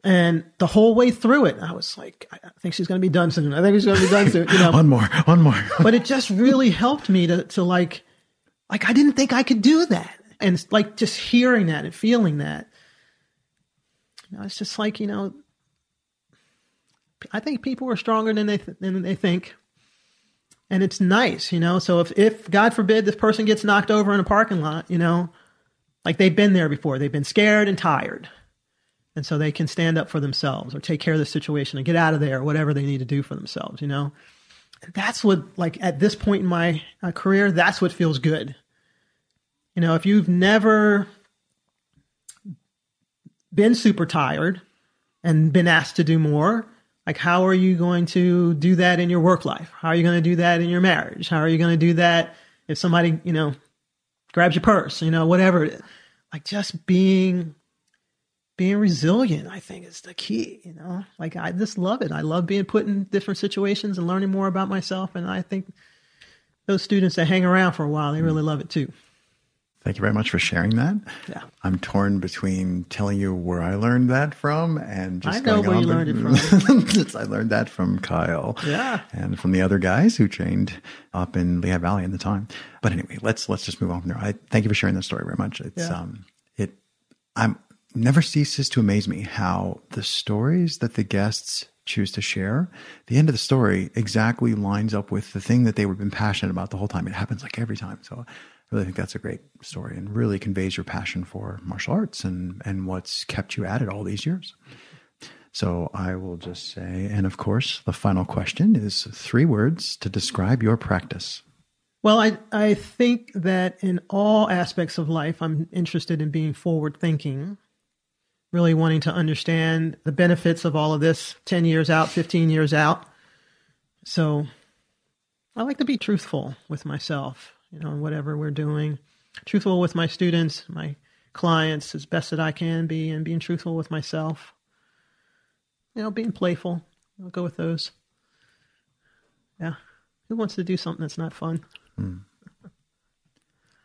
And the whole way through it, I was like, I think she's going to be done soon. I think she's going to be done soon. You know, *laughs* one more, one more. *laughs* but it just really helped me to to like, like I didn't think I could do that, and like just hearing that and feeling that. You know, it's just like you know, I think people are stronger than they th- than they think and it's nice, you know. So if if God forbid this person gets knocked over in a parking lot, you know, like they've been there before, they've been scared and tired, and so they can stand up for themselves or take care of the situation and get out of there, or whatever they need to do for themselves, you know. And that's what, like, at this point in my uh, career, that's what feels good. You know, if you've never been super tired and been asked to do more, like, how are you going to do that in your work life? How are you going to do that in your marriage? How are you going to do that if somebody, you know, grabs your purse, you know, whatever? Like, just being being resilient, I think, is the key. You know, like I just love it. I love being put in different situations and learning more about myself. And I think those students that hang around for a while, they really love it too. Thank you very much for sharing that. Yeah. I'm torn between telling you where I learned that from and just I know where you learned it from. *laughs* I learned that from Kyle. Yeah. And from the other guys who trained up in Lehigh Valley at the time. But anyway, let's let's just move on from there. I thank you for sharing that story very much. It's yeah. um it I'm never ceases to amaze me how the stories that the guests choose to share, the end of the story exactly lines up with the thing that they were been passionate about the whole time. It happens like every time. So I really think that's a great story and really conveys your passion for martial arts and, and what's kept you at it all these years. So I will just say, and of course, the final question is three words to describe your practice. Well, I, I think that in all aspects of life, I'm interested in being forward thinking, really wanting to understand the benefits of all of this 10 years out, 15 years out. So I like to be truthful with myself you know, whatever we're doing. Truthful with my students, my clients as best that I can be, and being truthful with myself. You know, being playful. I'll go with those. Yeah. Who wants to do something that's not fun? Mm.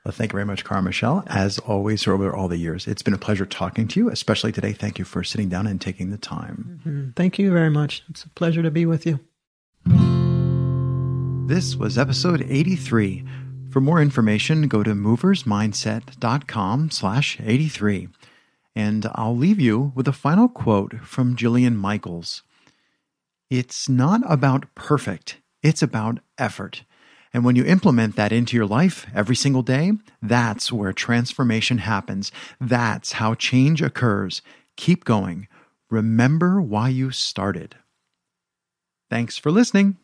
Well, thank you very much, Cara-Michele. As always, over all the years, it's been a pleasure talking to you, especially today. Thank you for sitting down and taking the time. Mm-hmm. Thank you very much. It's a pleasure to be with you. This was episode 83 For more information, go to moversmindset.com slash 83. And I'll leave you with a final quote from Jillian Michaels. It's not about perfect, it's about effort. And when you implement that into your life every single day, that's where transformation happens. That's how change occurs. Keep going. Remember why you started. Thanks for listening.